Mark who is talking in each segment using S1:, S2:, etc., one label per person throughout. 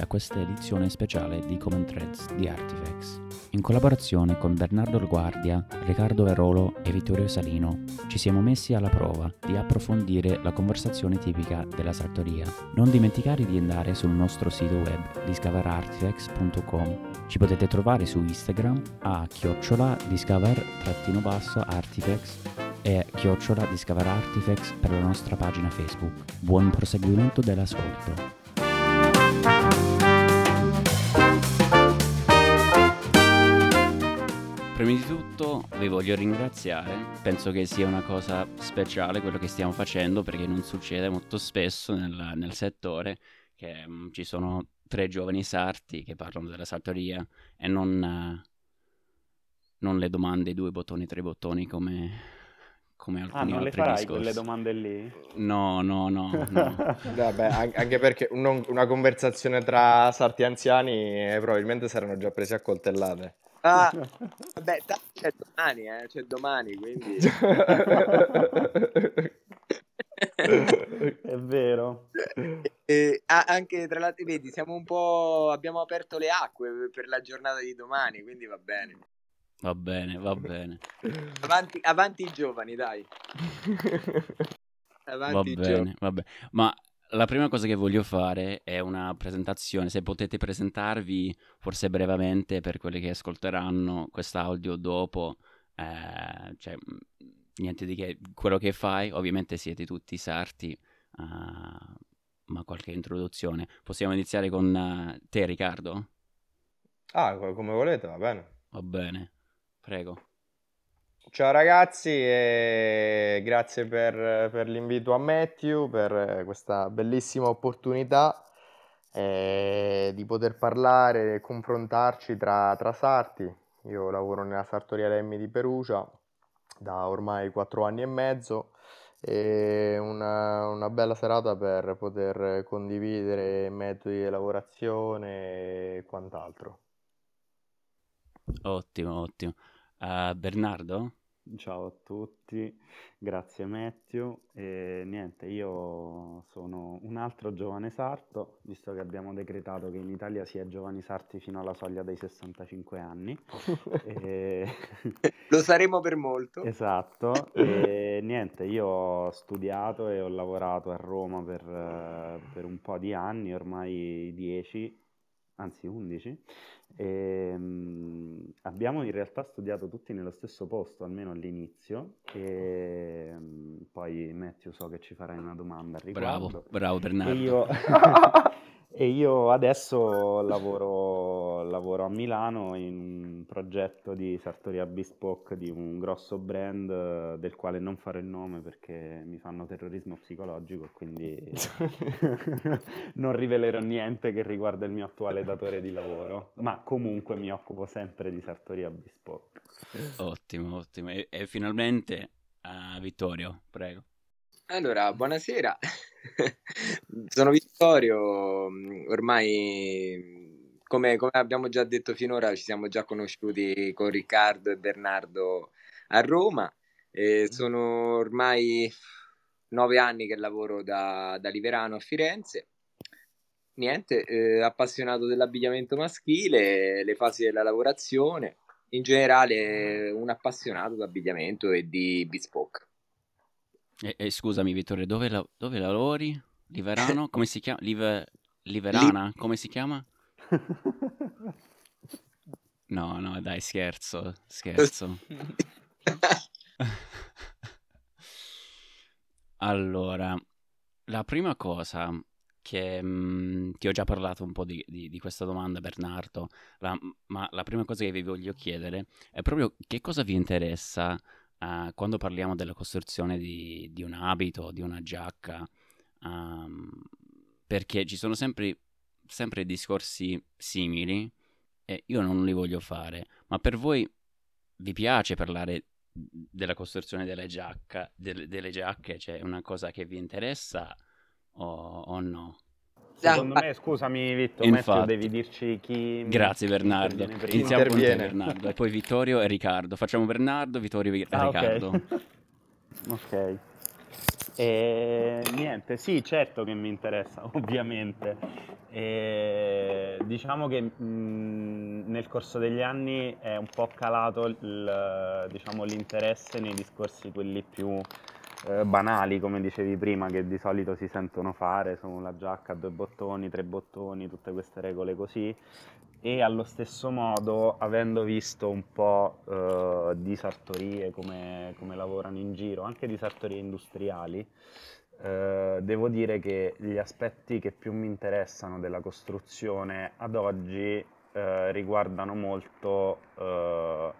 S1: a questa edizione speciale di Common Threads di Artifacts. In collaborazione con Bernardo Guardia, Riccardo Verolo e Vittorio Salino ci siamo messi alla prova di approfondire la conversazione tipica della sartoria. Non dimenticare di andare sul nostro sito web discoverartifacts.com. Ci potete trovare su Instagram a chiocciola discover-artifacts e chiocciola Discover per la nostra pagina Facebook. Buon proseguimento dell'ascolto. Prima di tutto vi voglio ringraziare, penso che sia una cosa speciale quello che stiamo facendo perché non succede molto spesso nel, nel settore che um, ci sono tre giovani sarti che parlano della sartoria e non, uh, non le domande due bottoni, tre bottoni come, come
S2: ah, non le farai discorsi. quelle domande lì?
S1: No, no, no. no.
S3: Vabbè, anche perché un, una conversazione tra sarti anziani eh, probabilmente saranno già presi a coltellate.
S4: Ah, vabbè, c'è domani, eh, c'è domani, quindi...
S2: È vero.
S4: E, anche tra l'altro, vedi, siamo un po'... abbiamo aperto le acque per la giornata di domani, quindi va bene.
S1: Va bene, va bene.
S4: Avanti, avanti i giovani, dai.
S1: Avanti va bene, va bene. Ma la prima cosa che voglio fare è una presentazione. Se potete presentarvi, forse brevemente, per quelli che ascolteranno quest'audio dopo, eh, cioè, niente di che. Quello che fai, ovviamente siete tutti sarti, uh, ma qualche introduzione. Possiamo iniziare con uh, te, Riccardo?
S3: Ah, come volete, va bene.
S1: Va bene. Prego.
S3: Ciao ragazzi e grazie per, per l'invito a Matthew, per questa bellissima opportunità eh, di poter parlare e confrontarci tra, tra sarti. Io lavoro nella sartoria Lemmi di Perugia da ormai quattro anni e mezzo e una, una bella serata per poter condividere metodi di lavorazione e quant'altro.
S1: Ottimo, ottimo. Uh, Bernardo?
S2: Ciao a tutti, grazie Matthew. E niente, io sono un altro giovane sarto, visto che abbiamo decretato che in Italia si è giovani sarti fino alla soglia dei 65 anni.
S4: e... Lo saremo per molto.
S2: Esatto, e niente, io ho studiato e ho lavorato a Roma per, per un po' di anni, ormai 10, anzi 11 e, um, abbiamo in realtà studiato tutti nello stesso posto, almeno all'inizio, e um, poi Matthew so che ci farai una domanda al
S1: riguardo. Bravo, bravo Bernardo.
S2: E io, E io adesso lavoro, lavoro a Milano in un progetto di sartoria bespoke di un grosso brand eh, del quale non farò il nome perché mi fanno terrorismo psicologico e quindi non rivelerò niente che riguarda il mio attuale datore di lavoro, ma comunque mi occupo sempre di sartoria bespoke.
S1: Ottimo, ottimo. E, e finalmente uh, Vittorio, prego.
S4: Allora, buonasera. Sono Vittorio, ormai come, come abbiamo già detto finora ci siamo già conosciuti con Riccardo e Bernardo a Roma e sono ormai nove anni che lavoro da, da Liverano a Firenze. Niente, eh, appassionato dell'abbigliamento maschile, le fasi della lavorazione, in generale un appassionato di abbigliamento e di bespoke.
S1: E, e scusami Vittorio, dove, la, dove lavori? Liverano? Come si chiama? Live, Liverana? Li... Come si chiama? No, no, dai, scherzo, scherzo. allora, la prima cosa che mh, mm, ti ho già parlato un po' di, di, di questa domanda, Bernardo, la, ma la prima cosa che vi voglio chiedere è proprio che cosa vi interessa uh, quando parliamo della costruzione di, di, un abito, di una giacca, um, perché ci sono sempre, sempre discorsi simili e io non li voglio fare, ma per voi vi piace parlare della costruzione delle, giacca, delle, delle giacche? Cioè una cosa che vi interessa o, o no?
S2: Secondo me, scusami Vittorio, Infatti. devi dirci chi...
S1: Grazie Bernardo. Iniziamo con te Bernardo e poi Vittorio e Riccardo. Facciamo Bernardo, Vittorio e ah, Riccardo.
S2: Ok. E niente, sì, certo che mi interessa, ovviamente. E diciamo che mh, nel corso degli anni è un po' calato il, diciamo, l'interesse nei discorsi quelli più eh, banali, come dicevi prima, che di solito si sentono fare, sono la giacca, due bottoni, tre bottoni, tutte queste regole così. E allo stesso modo, avendo visto un po' eh, di sartorie come, come lavorano in giro, anche di sartorie industriali, eh, devo dire che gli aspetti che più mi interessano della costruzione ad oggi eh, riguardano molto eh,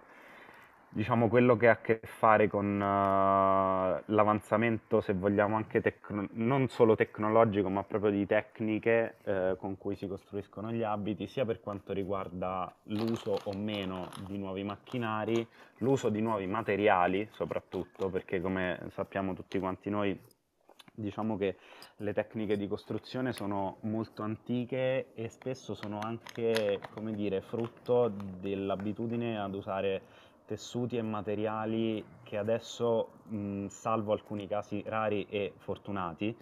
S2: diciamo quello che ha a che fare con uh, l'avanzamento, se vogliamo anche tecno- non solo tecnologico, ma proprio di tecniche uh, con cui si costruiscono gli abiti, sia per quanto riguarda l'uso o meno di nuovi macchinari, l'uso di nuovi materiali soprattutto, perché come sappiamo tutti quanti noi, diciamo che le tecniche di costruzione sono molto antiche e spesso sono anche, come dire, frutto dell'abitudine ad usare tessuti e materiali che adesso, mh, salvo alcuni casi rari e fortunati,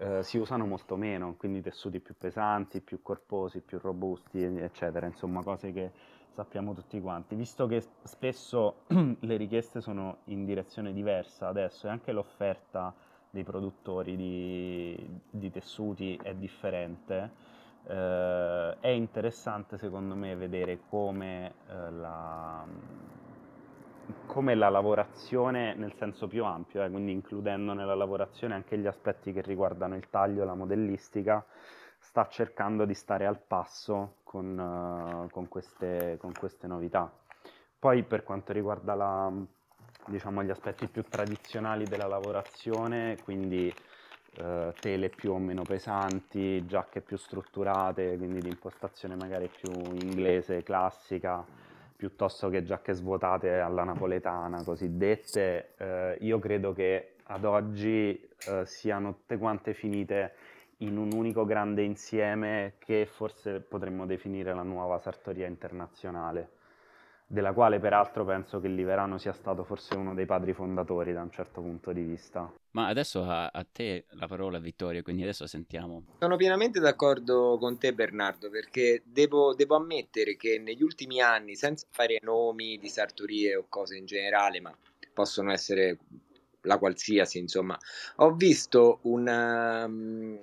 S2: eh, si usano molto meno, quindi tessuti più pesanti, più corposi, più robusti, eccetera, insomma cose che sappiamo tutti quanti. Visto che spesso le richieste sono in direzione diversa adesso e anche l'offerta dei produttori di, di tessuti è differente, eh, è interessante secondo me vedere come eh, la come la lavorazione nel senso più ampio, eh, quindi includendo nella lavorazione anche gli aspetti che riguardano il taglio, la modellistica, sta cercando di stare al passo con, uh, con, queste, con queste, novità. Poi per quanto riguarda la, diciamo, gli aspetti più tradizionali della lavorazione, quindi uh, tele più o meno pesanti, giacche più strutturate, quindi di impostazione magari più inglese, classica, piuttosto che giacche svuotate alla napoletana cosiddette, eh, io credo che ad oggi eh, siano tutte quante finite in un unico grande insieme che forse potremmo definire la nuova sartoria internazionale della quale peraltro penso che Liverano sia stato forse uno dei padri fondatori da un certo punto di vista.
S1: Ma adesso a, a te la parola Vittorio, quindi adesso sentiamo.
S4: Sono pienamente d'accordo con te Bernardo, perché devo, devo ammettere che negli ultimi anni, senza fare nomi di sartorie o cose in generale, ma possono essere la qualsiasi, insomma, ho visto una, um,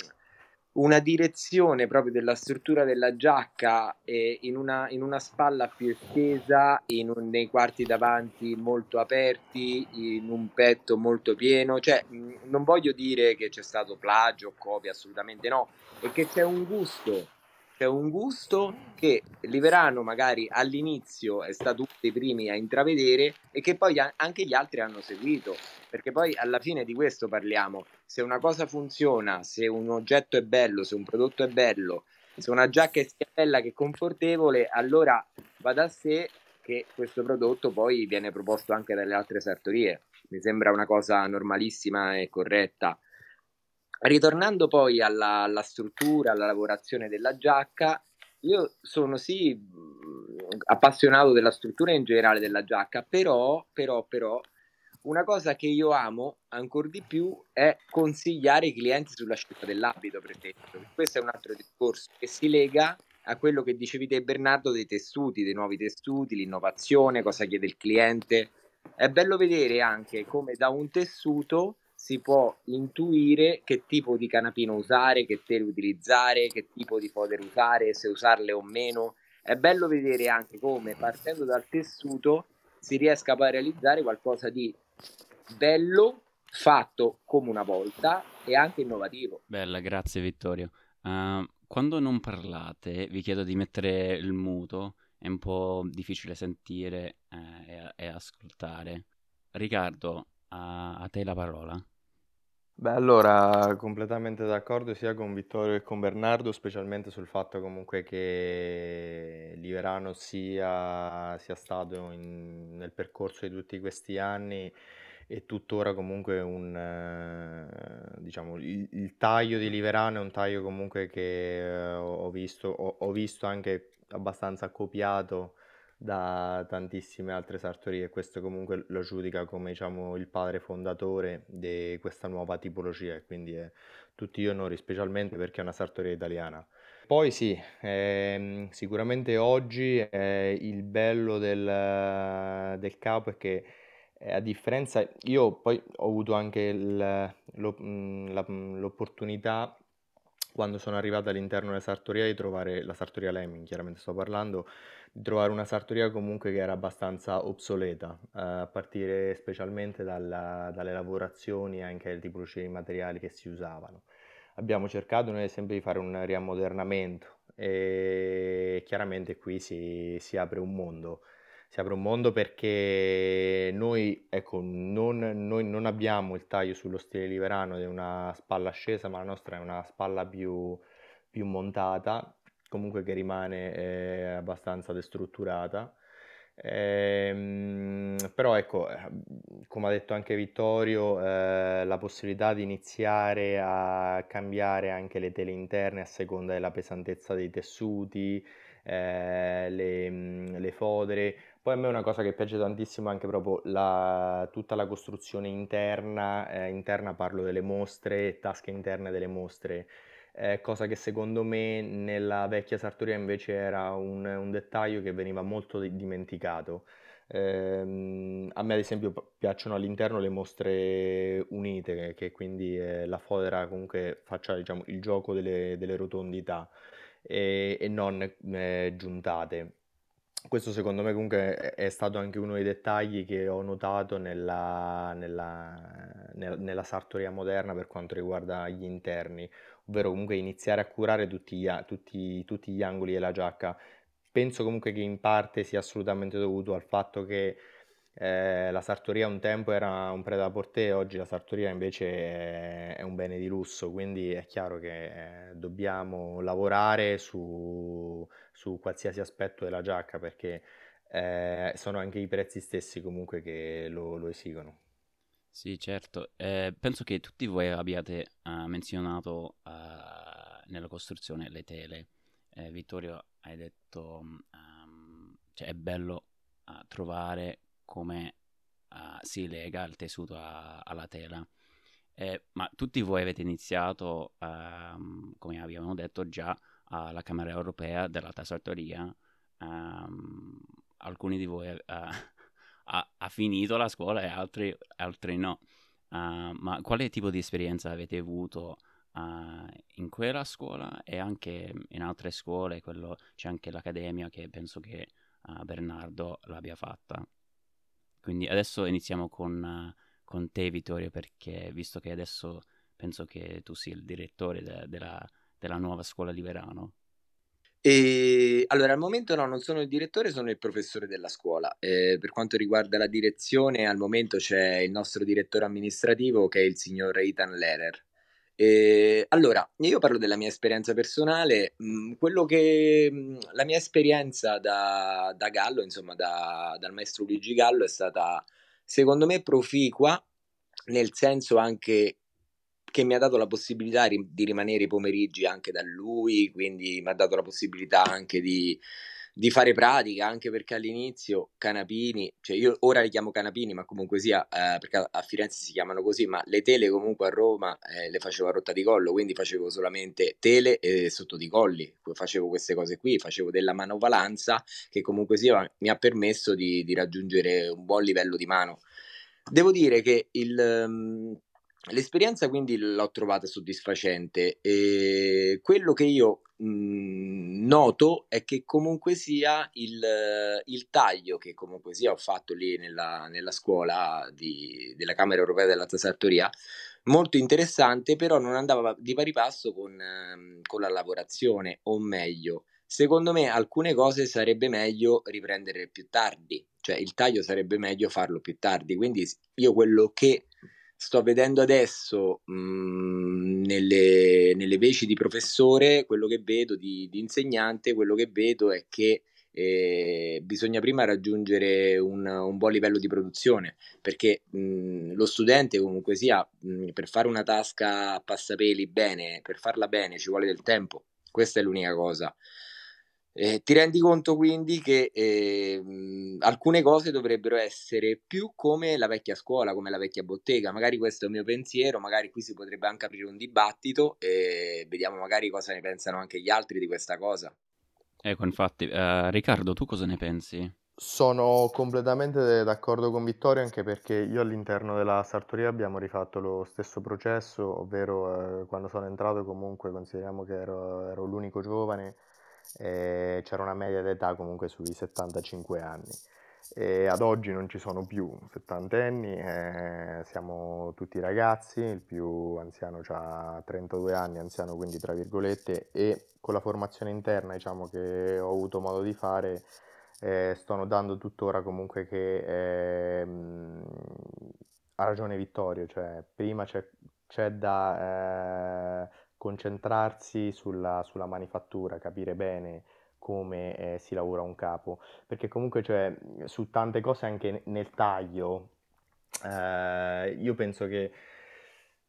S4: una direzione proprio della struttura della giacca eh, in, una, in, una, spalla più estesa, in un, nei quarti davanti molto aperti, in un petto molto pieno. Cioè, mh, non voglio dire che c'è stato plagio o copia, assolutamente no, è che c'è un gusto c'è un gusto che Liverano magari all'inizio è stato uno dei primi a intravedere e che poi anche gli altri hanno seguito, perché poi alla fine di questo parliamo, se una cosa funziona, se un oggetto è bello, se un prodotto è bello, se una giacca è sia bella che confortevole, allora va da sé che questo prodotto poi viene proposto anche dalle altre sartorie. Mi sembra una cosa normalissima e corretta. Ritornando poi alla, alla struttura, alla lavorazione della giacca, io sono sì appassionato della struttura in generale della giacca, però, però, però, una cosa che io amo ancora di più è consigliare i clienti sulla scelta dell'abito, per esempio. Questo è un altro discorso che si lega a quello che dicevi te Bernardo dei tessuti, dei nuovi tessuti, l'innovazione, cosa chiede il cliente. È bello vedere anche come da un tessuto si può intuire che tipo di canapino usare, che tele utilizzare, che tipo di fodere usare, se usarle o meno. È bello vedere anche come partendo dal tessuto si riesca poi a realizzare qualcosa di bello, fatto come una volta e anche innovativo.
S1: Bella, grazie Vittorio. Uh, quando non parlate vi chiedo di mettere il muto, è un po' difficile sentire eh, e, e ascoltare. Riccardo, a, a te la parola.
S3: Beh, allora, completamente d'accordo sia con Vittorio che con Bernardo, specialmente sul fatto comunque che Liverano sia, sia stato in- nel percorso di tutti questi anni e tuttora comunque un, eh, diciamo, il, il taglio di Liverano è un taglio comunque che eh, ho visto, ho, ho visto anche abbastanza copiato da tantissime altre sartorie e questo comunque lo giudica come diciamo, il padre fondatore di questa nuova tipologia e quindi è tutti gli onori, specialmente perché è una sartoria italiana. Poi sì, ehm, sicuramente oggi eh, il bello del, del capo è che eh, a differenza, io poi ho avuto anche il- lo- la- l'opportunità quando sono arrivato all'interno della sartoria di trovare la sartoria Lemming, chiaramente sto parlando, di trovare una sartoria comunque che era abbastanza obsoleta, eh, a partire specialmente dalla- dalle lavorazioni e anche le tipologie di materiali che si usavano. Abbiamo cercato noi esempio di fare un riammodernamento e chiaramente qui si, si apre un mondo si apre un mondo perché noi, ecco, non, noi non abbiamo il taglio sullo stile liberano di una spalla scesa, ma la nostra è una spalla più, più montata, comunque che rimane eh, abbastanza destrutturata. Ehm, però ecco, eh, come ha detto anche Vittorio, eh, la possibilità di iniziare a cambiare anche le tele interne a seconda della pesantezza dei tessuti, eh, le, le fodere, poi a me una cosa che piace tantissimo è anche proprio la, tutta la costruzione interna, eh, interna parlo delle mostre, tasche interne delle mostre, eh, cosa che secondo me nella vecchia sartoria invece era un, un dettaglio che veniva molto dimenticato. Eh, a me ad esempio piacciono all'interno le mostre unite, che, che quindi eh, la fodera comunque faccia diciamo, il gioco delle, delle rotondità e, e non eh, giuntate. Questo secondo me comunque è stato anche uno dei dettagli che ho notato nella, nella, nella sartoria moderna per quanto riguarda gli interni, ovvero comunque iniziare a curare tutti gli, tutti, tutti gli angoli della giacca. Penso comunque che in parte sia assolutamente dovuto al fatto che eh, la sartoria un tempo era un prêt-à-porter, oggi la sartoria invece è, un bene di lusso, quindi è chiaro che eh, dobbiamo lavorare su, su qualsiasi aspetto della giacca perché eh, sono anche i prezzi stessi comunque che lo, lo esigono.
S1: Sì, certo. Eh, penso che tutti voi abbiate uh, menzionato nella costruzione le tele. Eh, Vittorio, hai detto um, cioè è bello trovare come si lega il tessuto a, alla tela. ma tutti voi avete iniziato, ehm, come abbiamo detto già, alla Camera Europea della Tasartoria, um, alcuni di voi uh, ha, ha, finito la scuola e altri, altri no. Uh, ma quale tipo di esperienza avete avuto uh, in quella scuola e anche in altre scuole? Quello, c'è anche l'accademia che penso che Bernardo l'abbia fatta. Quindi adesso iniziamo con, con te Vittorio perché visto che adesso penso che tu sia il direttore de- della della nuova scuola di Verano?
S4: E, allora, al momento no, non sono il direttore, sono il professore della scuola. Eh, per quanto riguarda la direzione, al momento c'è il nostro direttore amministrativo che è il signor Ethan Lehrer. Eh, allora, io parlo della mia esperienza personale, mh, mm, quello che mh, mm, la mia esperienza da, da Gallo, insomma, da, dal maestro Luigi Gallo è stata secondo me proficua, nel senso anche che mi ha dato la possibilità di rimanere i pomeriggi anche da lui, quindi mi ha dato la possibilità anche di, di fare pratica, anche perché all'inizio Canapini, cioè io ora li chiamo Canapini, ma comunque sia, eh, perché a Firenze si chiamano così, ma le tele comunque a Roma eh, le facevo a rotta di collo, quindi facevo solamente tele e sotto di colli, facevo queste cose qui, facevo della manovalanza che comunque sia mi ha permesso di, di raggiungere un buon livello di mano. Devo dire che il... Um, L'esperienza quindi l'ho trovata soddisfacente e quello che io mh, noto è che comunque sia il, il, taglio che comunque sia ho fatto lì nella, nella scuola di, della Camera Europea della Tasartoria molto interessante però non andava di pari passo con, con la lavorazione o meglio secondo me alcune cose sarebbe meglio riprendere più tardi cioè il taglio sarebbe meglio farlo più tardi quindi io quello che sto vedendo adesso mh, mhmm, nelle, nelle, veci di professore, quello che vedo di, di insegnante, quello che vedo è che eh, bisogna prima raggiungere un, un, buon livello di produzione perché mh, lo studente comunque sia mh, per fare una tasca a passapeli bene, per farla bene ci vuole del tempo, questa è l'unica cosa. Eh, ti rendi conto quindi che eh, alcune cose dovrebbero essere più come la vecchia scuola, come la vecchia bottega. Magari questo è il mio pensiero, magari qui si potrebbe anche aprire un dibattito e vediamo magari cosa ne pensano anche gli altri di questa cosa.
S1: Ecco, infatti, uh, Riccardo, tu cosa ne pensi?
S3: Sono completamente d'accordo con Vittorio anche perché io all'interno della sartoria abbiamo rifatto lo stesso processo, ovvero eh, quando sono entrato comunque consideriamo che ero, ero l'unico giovane e c'era una media d'età comunque sui 75 anni. E ad oggi non ci sono più settantenni, eh, siamo tutti ragazzi, il più anziano ha 32 anni, anziano quindi tra virgolette, e con la formazione interna diciamo, che ho avuto modo di fare eh, sto notando tuttora comunque che ehm, ha ragione Vittorio, cioè prima c'è, c'è da eh, concentrarsi sulla, sulla, manifattura, capire bene come eh, si lavora un capo, perché comunque cioè, su tante cose anche nel taglio, eh, io penso che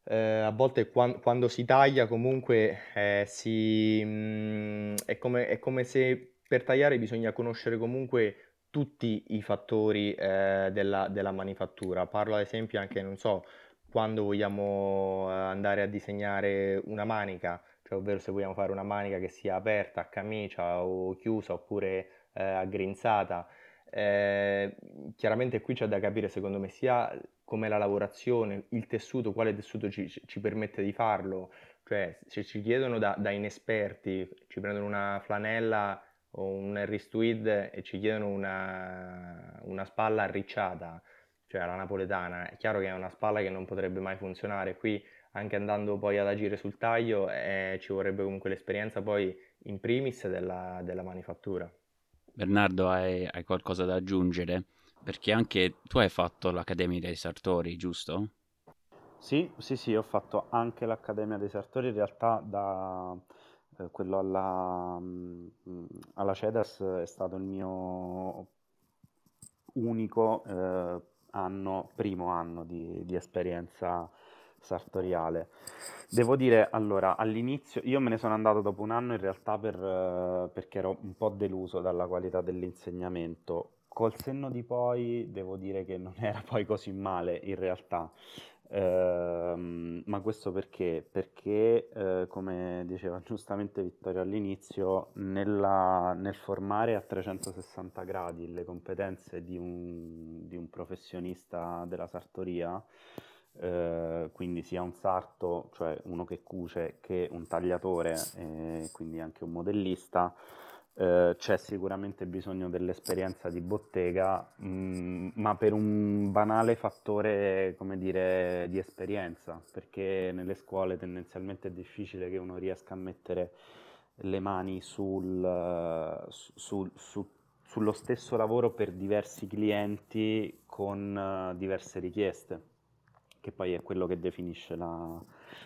S3: eh, a volte quando, quando, si taglia comunque eh, si, mh, mm, è, come, è come se per tagliare bisogna conoscere comunque tutti i fattori eh, della, della, manifattura. Parlo ad esempio anche, non so, quando vogliamo eh, andare a disegnare una manica, cioè ovvero se vogliamo fare una manica che sia aperta a camicia o chiusa oppure eh, aggrinzata. Eh, chiaramente qui c'è da capire secondo me sia come la lavorazione, il tessuto, quale tessuto ci, ci permette di farlo, cioè se ci chiedono da, da inesperti, ci prendono una flanella o un Harris Tweed e ci chiedono una, una spalla arricciata, cioè la napoletana, è chiaro che è una spalla che non potrebbe mai funzionare. Qui anche andando poi ad agire sul taglio eh, ci vorrebbe comunque l'esperienza poi in primis della, della manifattura.
S1: Bernardo, hai, hai, qualcosa da aggiungere? Perché anche tu hai fatto l'Accademia dei Sartori, giusto?
S2: Sì, sì, sì, ho fatto anche l'Accademia dei Sartori, in realtà da eh, quello alla, mm, alla CEDAS è stato il mio unico eh, anno, primo anno di, di esperienza sartoriale. Devo dire, allora, all'inizio, io me ne sono andato dopo un anno in realtà per, eh, perché ero un po' deluso dalla qualità dell'insegnamento. Col senno di poi devo dire che non era poi così male in realtà, Ehm, ma questo perché? Perché, eh, come diceva giustamente Vittorio all'inizio, nella- nel formare a 360 gradi le competenze di un, di un professionista della sartoria, eh, quindi sia un sarto, cioè uno che cuce, che un tagliatore, e quindi anche un modellista, eh, c'è sicuramente bisogno dell'esperienza di bottega, mh, mm, ma per un banale fattore, come dire, di esperienza, perché nelle scuole tendenzialmente è difficile che uno riesca a mettere le mani sul, sul, su, sullo stesso lavoro per diversi clienti con uh, diverse richieste, che poi è quello che definisce la,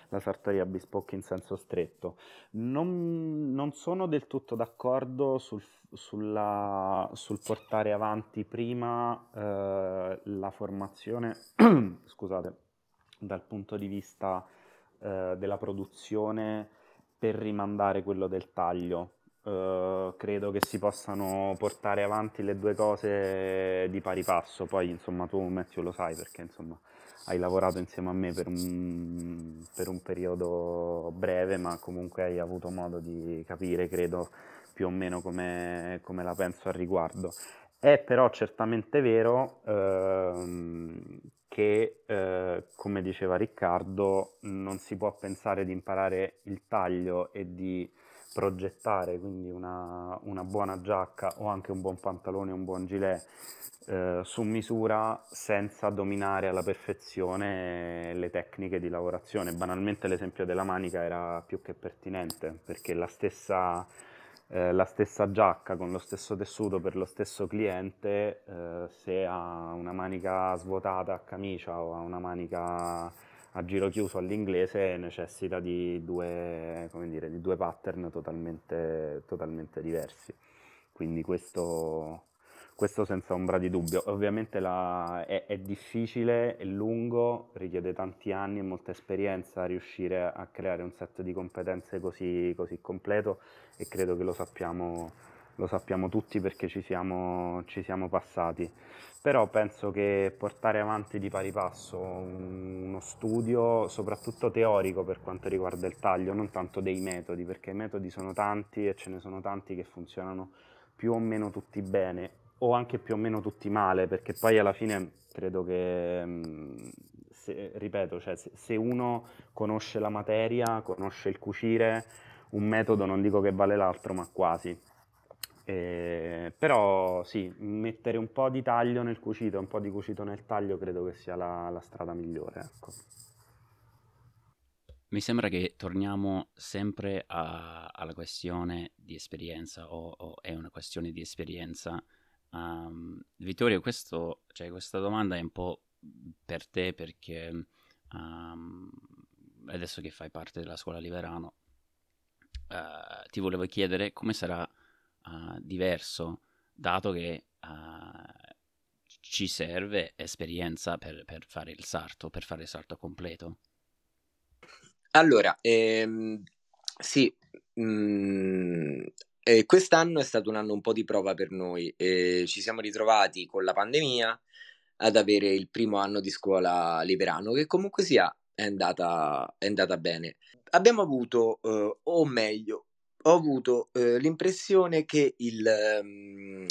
S2: la sartoria bespoke in senso stretto. Non, non sono del tutto d'accordo sul, sulla, sul portare avanti prima eh, la formazione, scusate, dal punto di vista eh, della produzione per rimandare quello del taglio. Uh, credo che si possano portare avanti le due cose di pari passo. Poi, insomma, tu Matthew lo sai perché insomma hai lavorato insieme a me per un, per un periodo breve, ma comunque hai avuto modo di capire, credo, più o meno come, come la penso al riguardo. È però certamente vero ehm, che, eh, come diceva Riccardo, non si può pensare di imparare il taglio e di progettare quindi una, una buona giacca o anche un buon pantalone un buon gilet eh, su misura senza dominare alla perfezione le tecniche di lavorazione. Banalmente l'esempio della manica era più che pertinente perché la stessa, eh, la stessa giacca con lo stesso tessuto per lo stesso cliente, eh, se ha una manica svuotata a camicia o ha una manica a giro chiuso all'inglese necessita di due, dire, di due pattern totalmente, totalmente diversi. Quindi questo questo senza ombra di dubbio. Ovviamente la, è, è, difficile, è lungo, richiede tanti anni e molta esperienza riuscire a creare un set di competenze così, così completo e credo che lo sappiamo lo sappiamo tutti perché ci siamo, ci siamo passati. Però penso che portare avanti di pari passo uno studio, soprattutto teorico per quanto riguarda il taglio, non tanto dei metodi, perché i metodi sono tanti e ce ne sono tanti che funzionano più o meno tutti bene o anche più o meno tutti male, perché poi alla fine credo che, se, ripeto, cioè, se uno conosce la materia, conosce il cucire, un metodo non dico che vale l'altro, ma quasi. Eh, però sì, mettere un po' di taglio nel cucito un po' di cucito nel taglio credo che sia la, la strada migliore. Ecco.
S1: Mi sembra che torniamo sempre a, alla questione di esperienza o, o, è una questione di esperienza. Um, Vittorio, questo, cioè, questa domanda è un po' per te perché um, adesso che fai parte della scuola Liverano uh, ti volevo chiedere come sarà uh, diverso, dato che uh, ci serve esperienza per, per, fare il salto, per fare il salto completo.
S4: Allora, ehm, sì, mh, mm, eh, quest'anno è stato un anno un po' di prova per noi. Eh, ci siamo ritrovati con la pandemia ad avere il primo anno di scuola Liberano, che comunque sia è andata, è andata bene. Abbiamo avuto, eh, o meglio, ho avuto eh, l'impressione che il, um,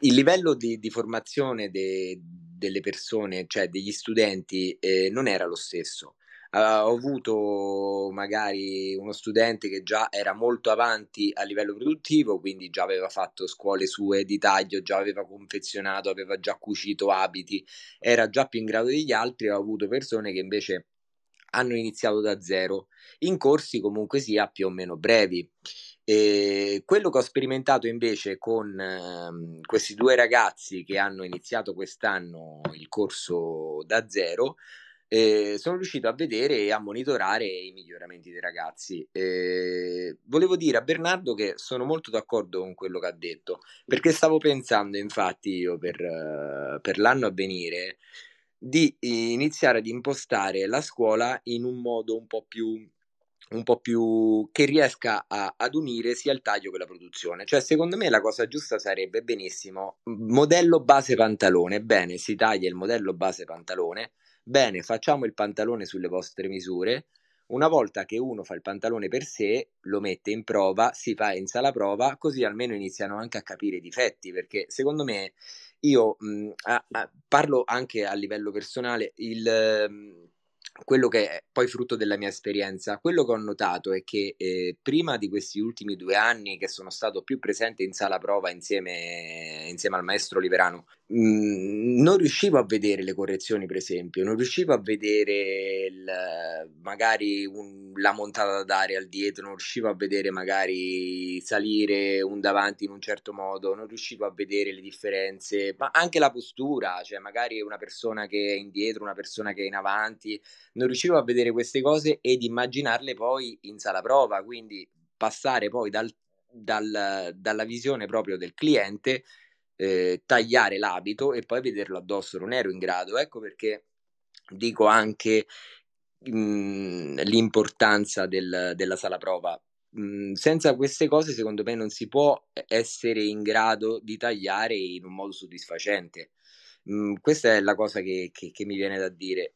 S4: il livello di, di formazione de, delle persone, cioè degli studenti, eh, non era lo stesso. Uh, ho avuto magari uno studente che già era molto avanti a livello produttivo, quindi già aveva fatto scuole sue di taglio, già aveva confezionato, aveva già cucito abiti, era già più in grado degli altri. Ho avuto persone che invece hanno iniziato da zero in corsi comunque sia più o meno brevi. E quello che ho sperimentato invece con eh, questi due ragazzi che hanno iniziato quest'anno il corso da zero, eh, sono riuscito a vedere e a monitorare i miglioramenti dei ragazzi. Eh, volevo dire a Bernardo che sono molto d'accordo con quello che ha detto, perché stavo pensando infatti io per, per l'anno a venire di iniziare ad impostare la scuola in un modo un po' più un po' più che riesca a, ad unire sia il taglio che la produzione. Cioè, secondo me la cosa giusta sarebbe benissimo modello base pantalone. Bene, si taglia il modello base pantalone. Bene, facciamo il pantalone sulle vostre misure. Una volta che uno fa il pantalone per sé, lo mette in prova, si fa in sala prova, così almeno iniziano anche a capire i difetti, perché secondo me io mh, a, a, parlo anche a livello personale, il, mh, quello che è poi frutto della mia esperienza, quello che ho notato è che eh, prima di questi ultimi due anni che sono stato più presente in sala prova insieme, insieme al maestro Liberano, mh, mhmm, non riuscivo a vedere le correzioni, per esempio, non riuscivo a vedere il, magari un, la montata d'aria al dietro, non riuscivo a vedere magari salire un davanti in un certo modo, non riuscivo a vedere le differenze, ma anche la postura, cioè magari una persona che è indietro, una persona che è in avanti, non riuscivo a vedere queste cose ed immaginarle poi in sala prova, quindi passare poi dal, dal, dalla visione proprio del cliente eh, tagliare l'abito e poi vederlo addosso, non ero in grado, ecco perché dico anche mh, mhmm, l'importanza del, della sala prova. Mh, mhmm, senza queste cose, secondo me, non si può essere in grado di tagliare in un modo soddisfacente. Mhmm, questa è la cosa che, che, che mi viene da dire.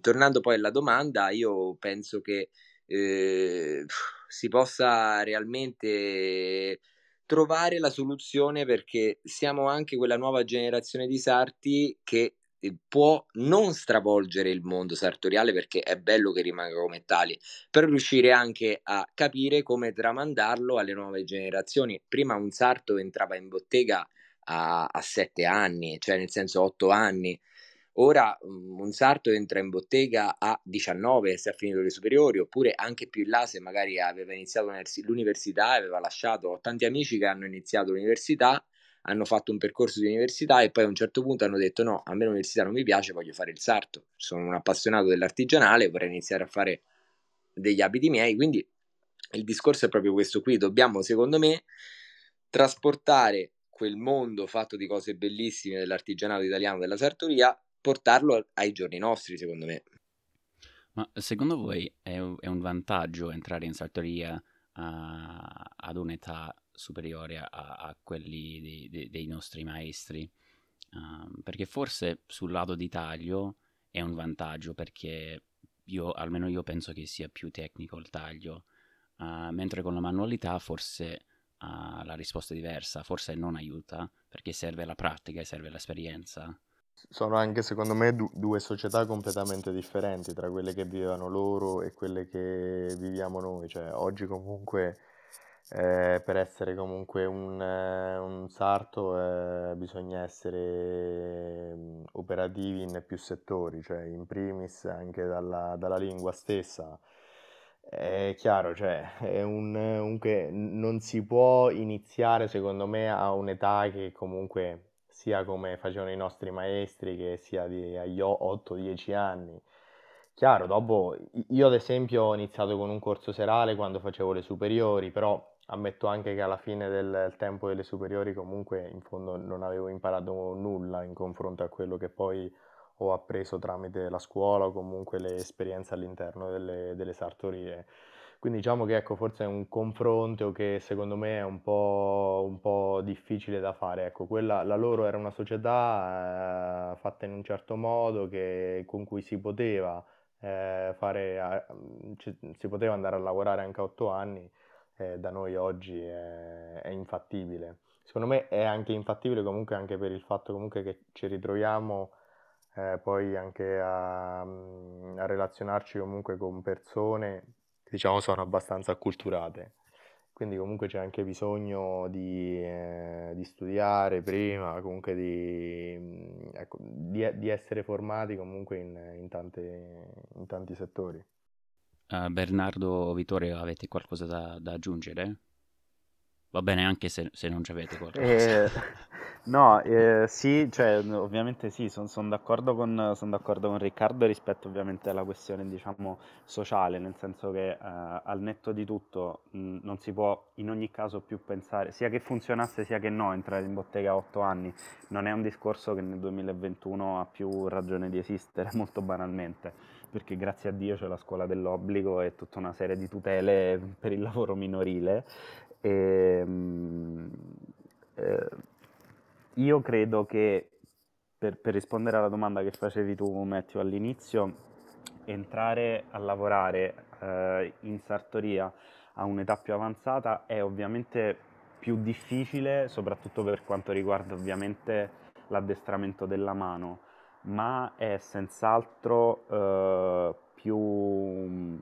S4: tornando poi alla domanda, io penso che eh, si possa realmente trovare la soluzione perché siamo anche quella nuova generazione di sarti che eh, può non stravolgere il mondo sartoriale perché è bello che rimanga come tali, però riuscire anche a capire come tramandarlo alle nuove generazioni. Prima un sarto entrava in bottega a, a sette anni, cioè nel senso otto anni, Ora um, un sarto entra in bottega a 19 se ha finito le superiori, oppure anche più in là se magari aveva iniziato l'università e aveva lasciato. Tanti amici che hanno iniziato l'università, hanno fatto un percorso di università e poi a un certo punto hanno detto no, a me l'università non mi piace, voglio fare il sarto. Sono un appassionato dell'artigianale, vorrei iniziare a fare degli abiti miei, quindi il discorso è proprio questo qui, dobbiamo secondo me trasportare quel mondo fatto di cose bellissime dell'artigianato italiano della sartoria portarlo ai giorni nostri, secondo me.
S1: Ma secondo voi è, un vantaggio entrare in sartoria uh, ad un'età superiore a, a quelli dei, dei, dei, nostri maestri, uh, perché forse sul lato di taglio è un vantaggio perché io, almeno io penso che sia più tecnico il taglio, uh, mentre con la manualità forse la risposta è diversa, forse non aiuta perché serve la pratica e serve l'esperienza.
S3: Sono anche secondo me du- due società completamente differenti tra quelle che vivevano loro e quelle che viviamo noi, cioè oggi comunque eh, per essere comunque un, eh, un sarto eh, bisogna essere mm, operativi in più settori, cioè in primis anche dalla, dalla lingua stessa. È chiaro, cioè, è un, un che non si può iniziare secondo me a un'età che comunque sia come facevano i nostri maestri, che sia di, agli 8-10 anni. Chiaro, dopo io ad esempio ho iniziato con un corso serale quando facevo le superiori, però ammetto anche che alla fine del tempo delle superiori comunque in fondo non avevo imparato nulla in confronto a quello che poi ho appreso tramite la scuola o comunque le esperienze all'interno delle, delle sartorie. Quindi diciamo che ecco, forse è un confronto che secondo me è un po', un po difficile da fare. Ecco, quella, la loro era una società eh, fatta in un certo modo che, con cui si poteva, eh, fare, ci, si poteva andare a lavorare anche a otto anni eh, da noi oggi è, è, infattibile. Secondo me è anche infattibile comunque anche per il fatto che ci ritroviamo eh, poi anche a, a, relazionarci comunque con persone che diciamo sono abbastanza acculturate. Quindi comunque c'è anche bisogno di, eh, di studiare prima, comunque di, ecco, di, di, essere formati comunque in, in, tante, in tanti settori.
S1: Uh, Bernardo Vittorio, avete qualcosa da, da, aggiungere? Va bene anche se, se non ci avete qualcosa.
S2: Eh, no, eh, sì, cioè, ovviamente sì, sono son d'accordo, con, son d'accordo con Riccardo rispetto ovviamente alla questione, diciamo, sociale, nel senso che eh, al netto di tutto mh, non si può in ogni caso più pensare, sia che funzionasse sia che no, entrare in bottega a 8 anni, non è un discorso che nel 2021 ha più ragione di esistere, molto banalmente perché grazie a Dio c'è la scuola dell'obbligo e tutta una serie di tutele per il lavoro minorile. E, ehm, eh, io credo che, per, per, rispondere alla domanda che facevi tu, Matteo, all'inizio, entrare a lavorare eh, in sartoria a un'età più avanzata è ovviamente più difficile, soprattutto per quanto riguarda ovviamente l'addestramento della mano ma è senz'altro eh, più,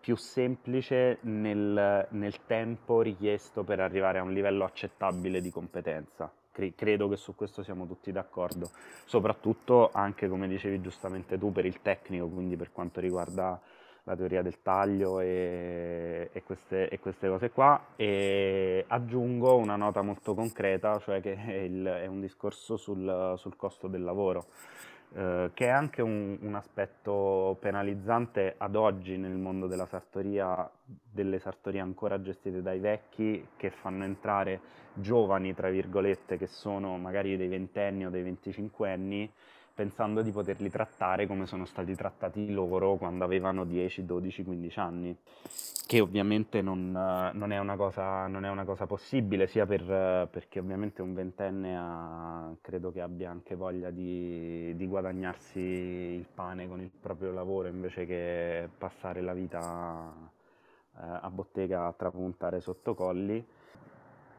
S2: più, semplice nel, nel, tempo richiesto per arrivare a un livello accettabile di competenza. Credo che su questo siamo tutti d'accordo, soprattutto anche come dicevi giustamente tu per il tecnico, quindi per quanto riguarda la teoria del taglio e, e, queste, e, queste, cose qua e aggiungo una nota molto concreta, cioè che è, il, è un discorso sul, sul costo del lavoro. Eh, che è anche un, un, aspetto penalizzante ad oggi nel mondo della sartoria, delle sartorie ancora gestite dai vecchi, che fanno entrare giovani, tra virgolette, che sono magari dei ventenni o dei venticinquenni, pensando di poterli trattare come sono stati trattati loro quando avevano 10, 12, 15 anni, che ovviamente non, non, è, una cosa, non è, una cosa, possibile, sia per, perché ovviamente un ventenne ha, credo che abbia anche voglia di, di, guadagnarsi il pane con il proprio lavoro invece che passare la vita eh, a bottega a trapuntare sotto colli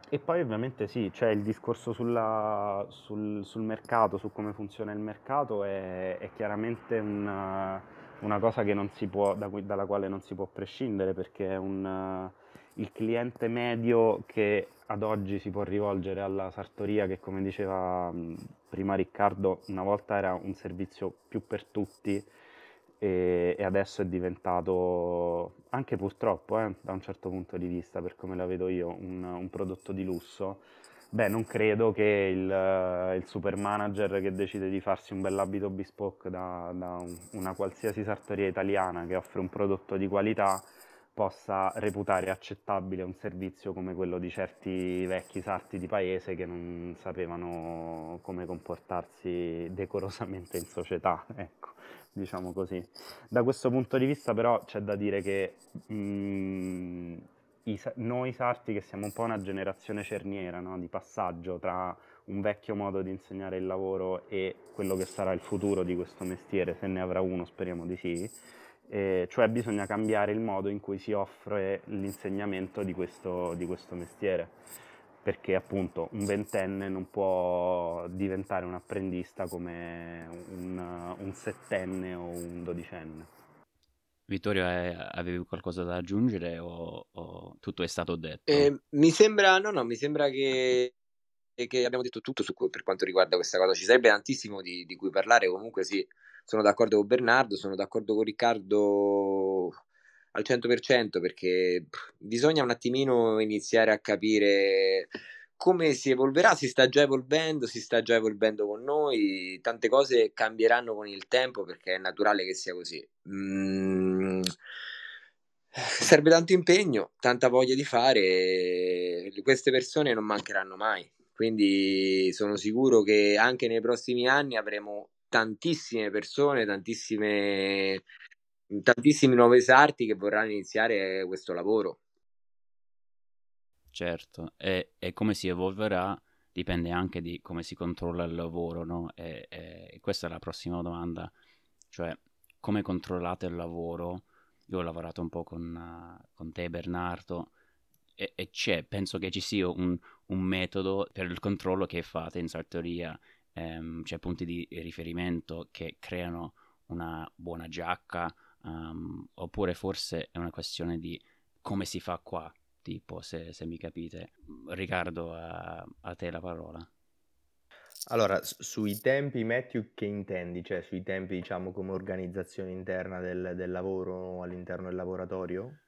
S2: e poi ovviamente sì, c'è il discorso sulla, sul, sul, mercato, su come funziona il mercato, è, è chiaramente una, una, cosa può, da cui, dalla quale non si può prescindere perché è un, il cliente medio che ad oggi si può rivolgere alla sartoria che come diceva prima Riccardo una volta era un servizio più per tutti e, e adesso è diventato anche purtroppo eh, da un certo punto di vista per come la vedo io un, un prodotto di lusso Beh, non credo che il, il, super manager che decide di farsi un bell'abito bespoke da, da un, una qualsiasi sartoria italiana che offre un prodotto di qualità possa reputare accettabile un servizio come quello di certi vecchi sarti di paese che non sapevano come comportarsi decorosamente in società. Ecco diciamo così. Da questo punto di vista però c'è da dire che mh, mm, i, noi sarti che siamo un po' una generazione cerniera, no? di passaggio tra un vecchio modo di insegnare il lavoro e quello che sarà il futuro di questo mestiere, se ne avrà uno, speriamo di sì. E cioè bisogna cambiare il modo in cui si offre l'insegnamento di questo, di questo mestiere perché appunto un ventenne non può diventare un apprendista come un, un settenne o un dodicenne.
S1: Vittorio, eh, avevi qualcosa da aggiungere o, o tutto è stato detto?
S4: Eh, mi sembra, no, no, mi sembra che, che abbiamo detto tutto su, per quanto riguarda questa cosa. Ci sarebbe tantissimo di, di cui parlare. Comunque, sì, sono d'accordo con Bernardo, sono d'accordo con Riccardo al 100% perché bisogna un attimino iniziare a capire come si evolverà, si sta già evolvendo, si sta già evolvendo con noi, tante cose cambieranno con il tempo perché è naturale che sia così. Mm, serve tanto impegno, tanta voglia di fare, queste persone non mancheranno mai, quindi sono sicuro che anche nei prossimi anni avremo tantissime persone, tantissime, tantissimi nuovi sarti che vorranno iniziare questo lavoro.
S1: Certo, e, e come si evolverà dipende anche di come si controlla il lavoro, no? E, e questa è la prossima domanda, cioè come controllate il lavoro? Io ho lavorato un po' con, con te Bernardo e, e, c'è, penso che ci sia un, un, metodo per il controllo che fate in sartoria, ehm, c'è punti di riferimento che creano una buona giacca um, oppure forse è una questione di come si fa qua, tipo, se, se mi capite. Riccardo, a, a te la parola.
S3: Allora, sui tempi, Matthew, che intendi? Cioè, sui tempi, diciamo, come organizzazione interna del, del lavoro all'interno del laboratorio?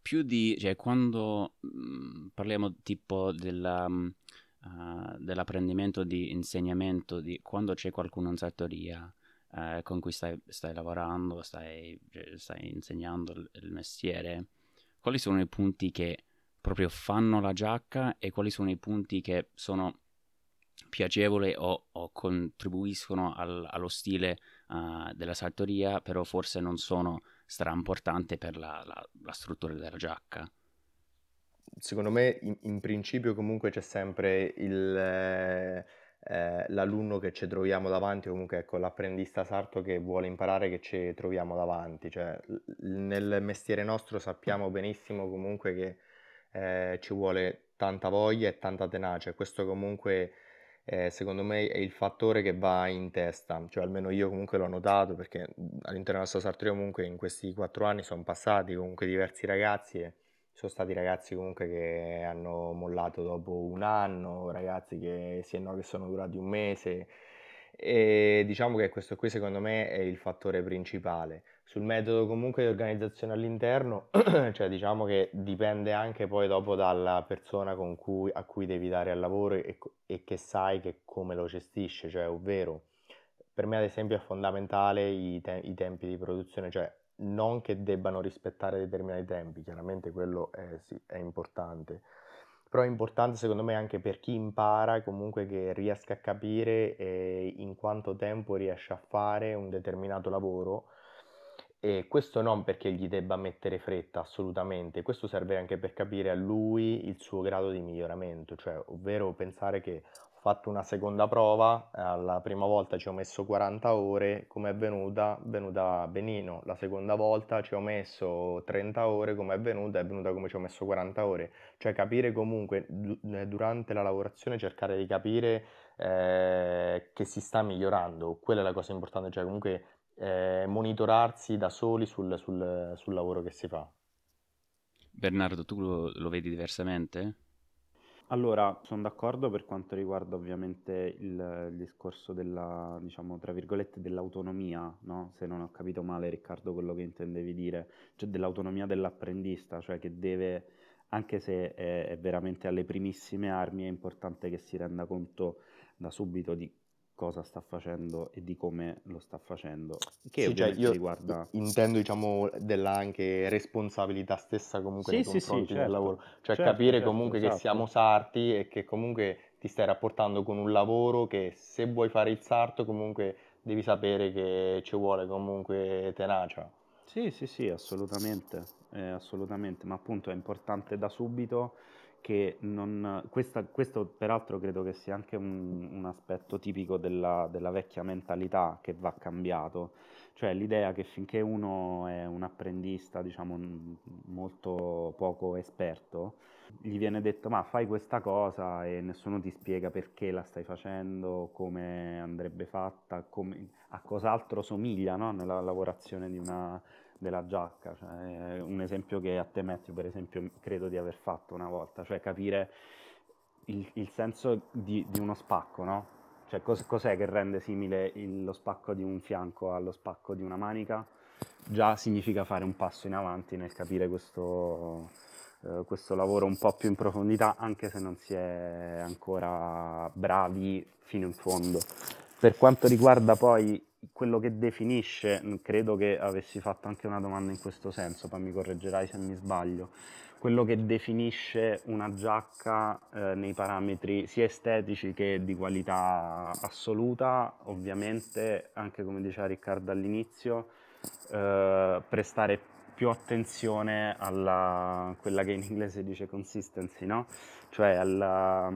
S1: Più di, cioè, quando mh, mm, parliamo tipo della, uh, dell'apprendimento di insegnamento, di quando c'è qualcuno in sartoria uh, con cui stai, stai lavorando, stai, cioè, stai insegnando il, il mestiere, quali sono i punti che proprio fanno la giacca e quali sono i punti che sono piacevoli o, o contribuiscono al, allo stile uh, della sartoria, però forse non sono straimportanti per la, la, la, struttura della giacca.
S3: Secondo me in, in principio comunque c'è sempre il, eh, eh, l'alunno che ci troviamo davanti, comunque ecco, l'apprendista sarto che vuole imparare che ci troviamo davanti. Cioè, nel mestiere nostro sappiamo benissimo comunque che eh, ci vuole tanta voglia e tanta tenacia. Questo comunque eh, secondo me è il fattore che va in testa, cioè almeno io comunque l'ho notato perché all'interno della nostra sartoria comunque in questi quattro anni sono passati comunque diversi ragazzi e sono stati ragazzi comunque che hanno mollato dopo un anno, ragazzi che, sì, no, che sono durati un mese e diciamo che questo qui secondo me è il fattore principale. Sul metodo comunque di organizzazione all'interno, cioè diciamo che dipende anche poi dopo dalla persona cui, a cui devi dare al lavoro e, e che sai che come lo gestisce, cioè ovvero per me ad esempio è fondamentale i, te- i tempi di produzione, cioè non che debbano rispettare determinati tempi, chiaramente quello è, sì, è importante, però è importante secondo me anche per chi impara comunque che riesca a capire eh, in quanto tempo riesce a fare un determinato lavoro. E questo non perché gli debba mettere fretta assolutamente, questo serve anche per capire a lui il suo grado di miglioramento, cioè ovvero pensare che fatto una seconda prova, la prima volta ci ho messo 40 ore, come è venuta? Venuta benino, la seconda volta ci ho messo 30 ore, come è venuta? È venuta come ci ho messo 40 ore, cioè capire comunque eh, durante la lavorazione, cercare di capire eh, che si sta migliorando, quella è la cosa importante, cioè comunque eh, monitorarsi da soli sul, sul, sul, lavoro che si fa.
S1: Bernardo, tu lo, lo vedi diversamente?
S2: Allora, sono d'accordo per quanto riguarda ovviamente il, il discorso della, diciamo, tra virgolette, dell'autonomia, no? Se non ho capito male, Riccardo, quello che intendevi dire, cioè dell'autonomia dell'apprendista, cioè che deve, anche se è, è veramente alle primissime armi, è importante che si renda conto da subito di cosa sta facendo e di come lo sta facendo. Che
S3: sì, cioè io riguarda... intendo, diciamo, della anche responsabilità stessa comunque sì, nei confronti sì, sì, certo. del lavoro. Cioè certo, capire certo, comunque esatto. che siamo sarti e che comunque ti stai rapportando con un lavoro che se vuoi fare il sarto comunque devi sapere che ci vuole comunque tenacia.
S2: Sì, sì, sì, assolutamente, eh, assolutamente, ma appunto è importante da subito che non... Questa, questo peraltro credo che sia anche un, un aspetto tipico della, della vecchia mentalità che va cambiato, cioè l'idea che finché uno è un apprendista, diciamo, molto poco esperto, gli viene detto ma fai questa cosa e nessuno ti spiega perché la stai facendo, come andrebbe fatta, come, a cos'altro somiglia no? nella lavorazione di una, della giacca. Cioè, un esempio che a te Matthew per esempio credo di aver fatto una volta, cioè capire il, il senso di, di, uno spacco, no? Cioè cos, cos'è che rende simile il, lo spacco di un fianco allo spacco di una manica? Già significa fare un passo in avanti nel capire questo, eh, questo lavoro un po' più in profondità, anche se non si è ancora bravi fino in fondo. Per quanto riguarda poi quello che definisce, credo che avessi fatto anche una domanda in questo senso, poi mi correggerai se mi sbaglio, quello che definisce una giacca eh, nei parametri sia estetici che di qualità assoluta, ovviamente, anche come diceva Riccardo all'inizio, eh, prestare più attenzione alla quella che in inglese dice consistency, no? Cioè alla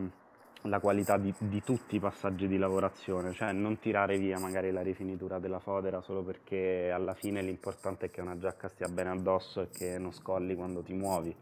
S2: la qualità di, di, tutti i passaggi di lavorazione, cioè non tirare via magari la rifinitura della fodera solo perché alla fine l'importante è che una giacca stia bene addosso e che non scolli quando ti muovi,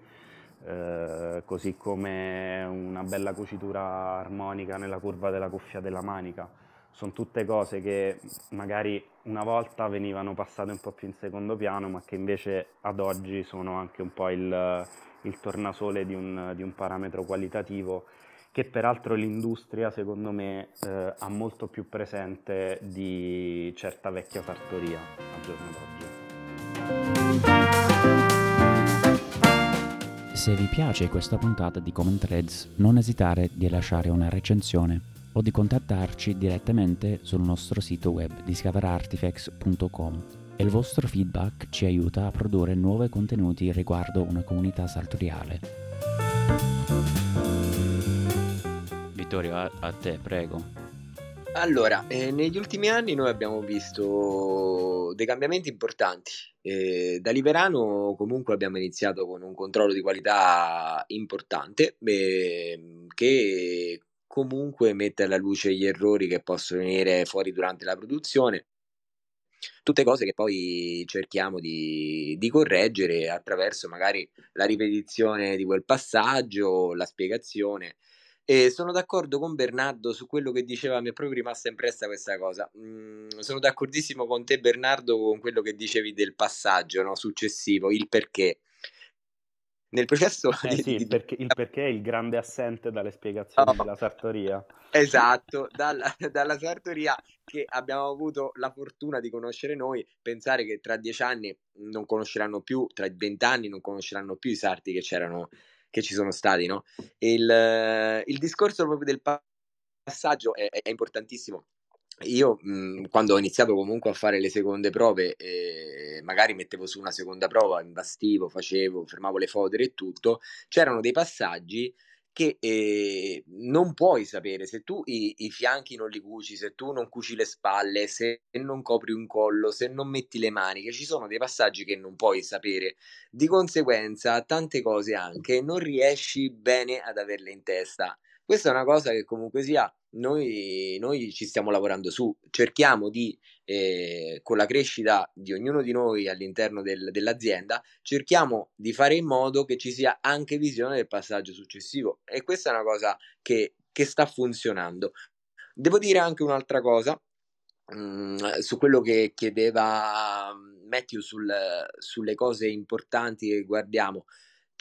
S2: eh, così come una bella cucitura armonica nella curva della cuffia della manica. Sono tutte cose che magari una volta venivano passate un po' più in secondo piano, ma che invece ad oggi sono anche un po' il, il tornasole di un, di un parametro qualitativo che peraltro l'industria secondo me eh, ha molto più presente di certa vecchia sartoria al giorno
S1: d'oggi. Se vi piace questa puntata di Common Threads, non esitare di lasciare una recensione o di contattarci direttamente sul nostro sito web discoverartifacts.com e il vostro feedback ci aiuta a produrre nuovi contenuti riguardo una comunità sartoriale. Vittorio, a, a te, prego.
S4: Allora, eh, negli ultimi anni noi abbiamo visto dei cambiamenti importanti. Eh, da Liberano comunque abbiamo iniziato con un controllo di qualità importante eh, che comunque mette alla luce gli errori che possono venire fuori durante la produzione. Tutte cose che poi cerchiamo di, di correggere attraverso magari la ripetizione di quel passaggio, la spiegazione e sono d'accordo con Bernardo su quello che diceva, mi è proprio rimasta impressa questa cosa. Mm, sono d'accordissimo con te, Bernardo, con quello che dicevi del passaggio no, successivo, il perché.
S2: Nel processo eh di, sì, il, perché, il perché è il grande assente dalle spiegazioni oh, della sartoria.
S4: Esatto, dalla, dalla sartoria che abbiamo avuto la fortuna di conoscere noi, pensare che tra dieci anni non conosceranno più, tra vent'anni non conosceranno più i sarti che c'erano che ci sono stati, no? Il, il discorso proprio del passaggio è, è importantissimo. Io mh, quando ho iniziato comunque a fare le seconde prove, eh, magari mettevo su una seconda prova, imbastivo, facevo, fermavo le fodere e tutto, c'erano dei passaggi che eh, non puoi sapere se tu i, i, fianchi non li cuci, se tu non cuci le spalle, se non copri un collo, se non metti le maniche, ci sono dei passaggi che non puoi sapere. Di conseguenza, tante cose anche non riesci bene ad averle in testa. Questa è una cosa che comunque sia noi, noi ci stiamo lavorando su, cerchiamo di, eh, con la crescita di ognuno di noi all'interno del, dell'azienda, cerchiamo di fare in modo che ci sia anche visione del passaggio successivo e questa è una cosa che, che sta funzionando. Devo dire anche un'altra cosa, mh, mm, su quello che chiedeva Matthew sul, sulle cose importanti che guardiamo.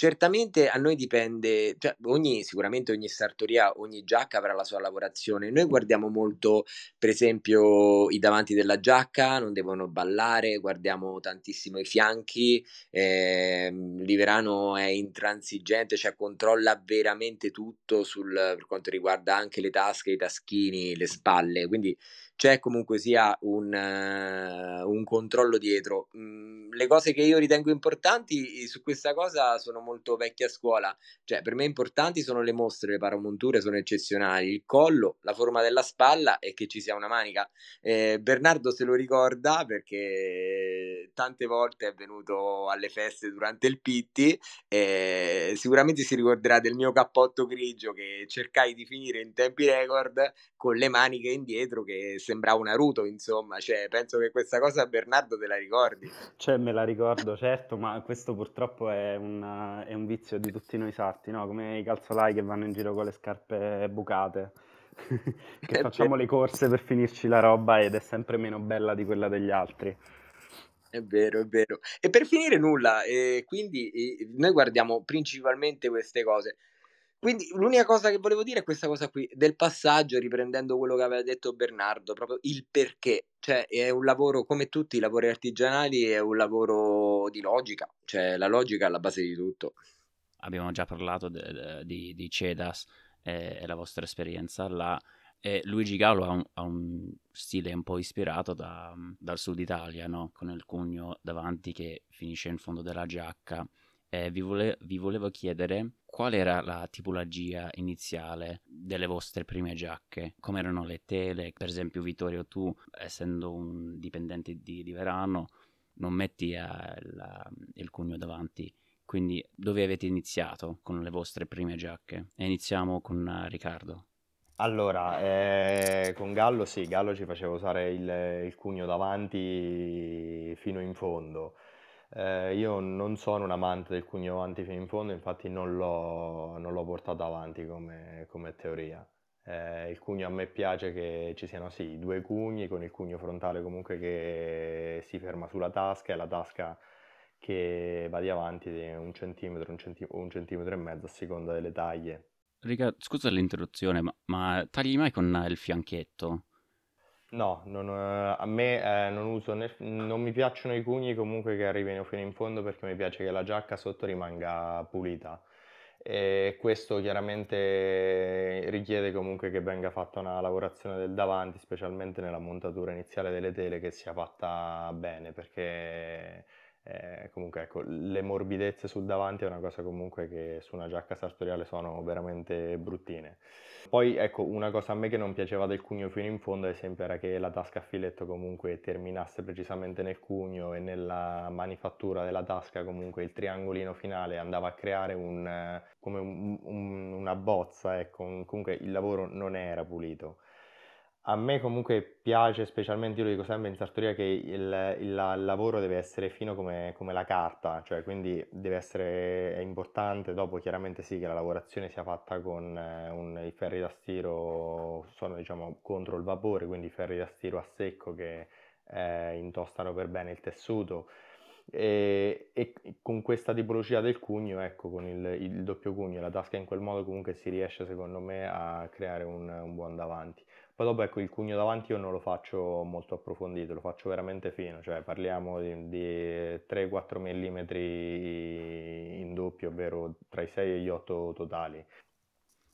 S4: Certamente a noi dipende, cioè ogni, sicuramente ogni sartoria, ogni giacca avrà la sua lavorazione. Noi guardiamo molto, per esempio, i davanti della giacca, non devono ballare, guardiamo tantissimo i fianchi. Eh, Liverano è intransigente, cioè controlla veramente tutto sul, per quanto riguarda anche le tasche, i taschini, le spalle. Quindi c'è comunque sia un, uh, un controllo dietro. Mm, le cose che io ritengo importanti su questa cosa sono molto vecchie a scuola, cioè per me importanti sono le mostre, le paramonture sono eccezionali, il collo, la forma della spalla e che ci sia una manica. Eh, Bernardo se lo ricorda perché tante volte è venuto alle feste durante il Pitti e sicuramente si ricorderà del mio cappotto grigio che cercai di finire in tempi record con le maniche indietro che sembrava un Naruto, insomma, cioè, penso che questa cosa Bernardo te la ricordi.
S2: Cioè, me la ricordo, certo, ma questo purtroppo è, una, è un vizio di tutti noi sarti, no? Come i calzolai che vanno in giro con le scarpe bucate, che è facciamo le corse per finirci la roba ed è sempre meno bella di quella degli altri.
S4: È vero, è vero. E per finire nulla, eh, quindi eh, noi guardiamo principalmente queste cose. Quindi l'unica cosa che volevo dire è questa cosa qui, del passaggio, riprendendo quello che aveva detto Bernardo, proprio il perché. Cioè, è un lavoro, come tutti i lavori artigianali, è un lavoro di logica. Cioè, la logica è alla base di tutto.
S1: Abbiamo già parlato de, de, di, di Cedas e, e la vostra esperienza là. E Luigi Gallo ha un, ha un, stile un po' ispirato da, dal sud Italia, no? con il cugno davanti che finisce in fondo della giacca eh, vi, vole- vi, volevo chiedere qual era la tipologia iniziale delle vostre prime giacche, come erano le tele, per esempio Vittorio tu essendo un dipendente di, di Verano non metti eh, la, il cugno davanti, quindi dove avete iniziato con le vostre prime giacche? E iniziamo con uh, Riccardo.
S3: Allora, eh, con Gallo sì, Gallo ci faceva usare il, il cugno davanti fino in fondo. Eh, io non sono un amante del cugno avanti fino in fondo, infatti non l'ho, non l'ho portato avanti come, come teoria. Eh, il cugno a me piace che ci siano sì, due cugni con il cugno frontale comunque che si ferma sulla tasca e la tasca che va di avanti di un centimetro, un, centi- un centimetro e mezzo a seconda delle taglie.
S1: Riga, scusa l'interruzione, ma, ma tagli mai con il fianchetto?
S3: No, non, eh, a me eh, non uso non mi piacciono i cugni comunque che arrivino fino in fondo perché mi piace che la giacca sotto rimanga pulita. E questo chiaramente richiede comunque che venga fatta una lavorazione del davanti, specialmente nella montatura iniziale delle tele, che sia fatta bene perché eh, comunque ecco, le morbidezze sul davanti è una cosa comunque che su una giacca sartoriale sono veramente bruttine. Poi ecco, una cosa a me che non piaceva del cugno fino in fondo, ad esempio, era che la tasca a filetto comunque terminasse precisamente nel cugno e nella manifattura della tasca comunque il triangolino finale andava a creare un, come un, un, una bozza, ecco, comunque il lavoro non era pulito. A me comunque piace specialmente, io lo dico sempre in sartoria, che il, il, lavoro deve essere fino come, come, la carta, cioè quindi deve essere è importante, dopo chiaramente sì che la lavorazione sia fatta con eh, un, i ferri da stiro, sono diciamo contro il vapore, quindi i ferri da stiro a secco che eh, intostano per bene il tessuto, e, e, con questa tipologia del cugno, ecco, con il, il, doppio cugno e la tasca in quel modo comunque si riesce secondo me a creare un, un buon davanti. Poi dopo ecco il cugno davanti io non lo faccio molto approfondito, lo faccio veramente fino, cioè parliamo di, di 3-4 mm in doppio, ovvero tra i 6 e gli 8 totali.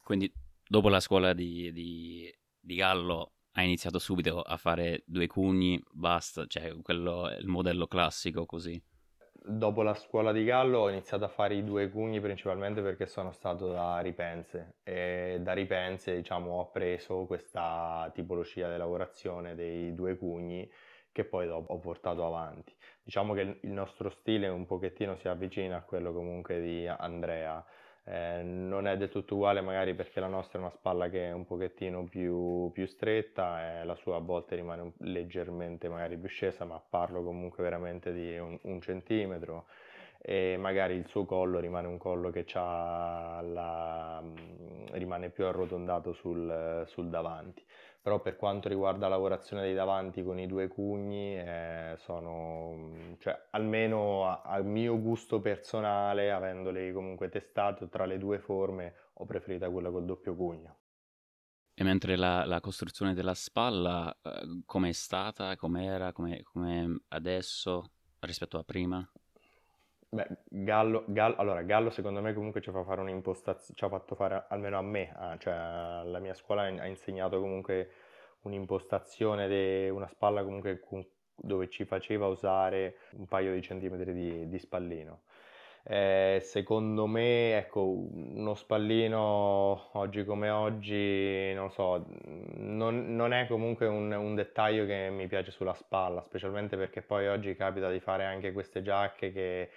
S1: Quindi dopo la scuola di, di, di Gallo hai iniziato subito a fare due cugni, basta, cioè quello è il modello classico così
S3: dopo la scuola di Gallo ho iniziato a fare i due cugni principalmente perché sono stato da Ripense e da Ripense diciamo, ho preso questa tipologia di lavorazione dei due cugni che poi ho portato avanti. Diciamo che il nostro stile un pochettino si avvicina a quello comunque di Andrea, eh, non è del tutto uguale magari perché la nostra è una spalla che è un pochettino più, più stretta e la sua a volte rimane un, leggermente magari più scesa, ma parlo comunque veramente di un, un centimetro. E magari il suo collo rimane un collo che la, rimane più arrotondato sul, sul davanti però per quanto riguarda la lavorazione dei davanti con i due cugni, eh, sono, cioè, almeno al mio gusto personale, avendoli comunque testato tra le due forme, ho preferito quella col doppio cugno.
S1: E mentre la, la costruzione della spalla, eh, com'è stata, com'era, com'è, com'è adesso rispetto a prima?
S3: Beh, Gallo, Gallo, allora, Gallo secondo me comunque ci fa fare ci ha fatto fare almeno a me, ah, cioè la mia scuola ha insegnato comunque un'impostazione, de, una spalla comunque dove ci faceva usare un paio di centimetri di, di spallino. Eh, secondo me, ecco, uno spallino oggi come oggi, non so, non, non è comunque un, un, dettaglio che mi piace sulla spalla, specialmente perché poi oggi capita di fare anche queste giacche che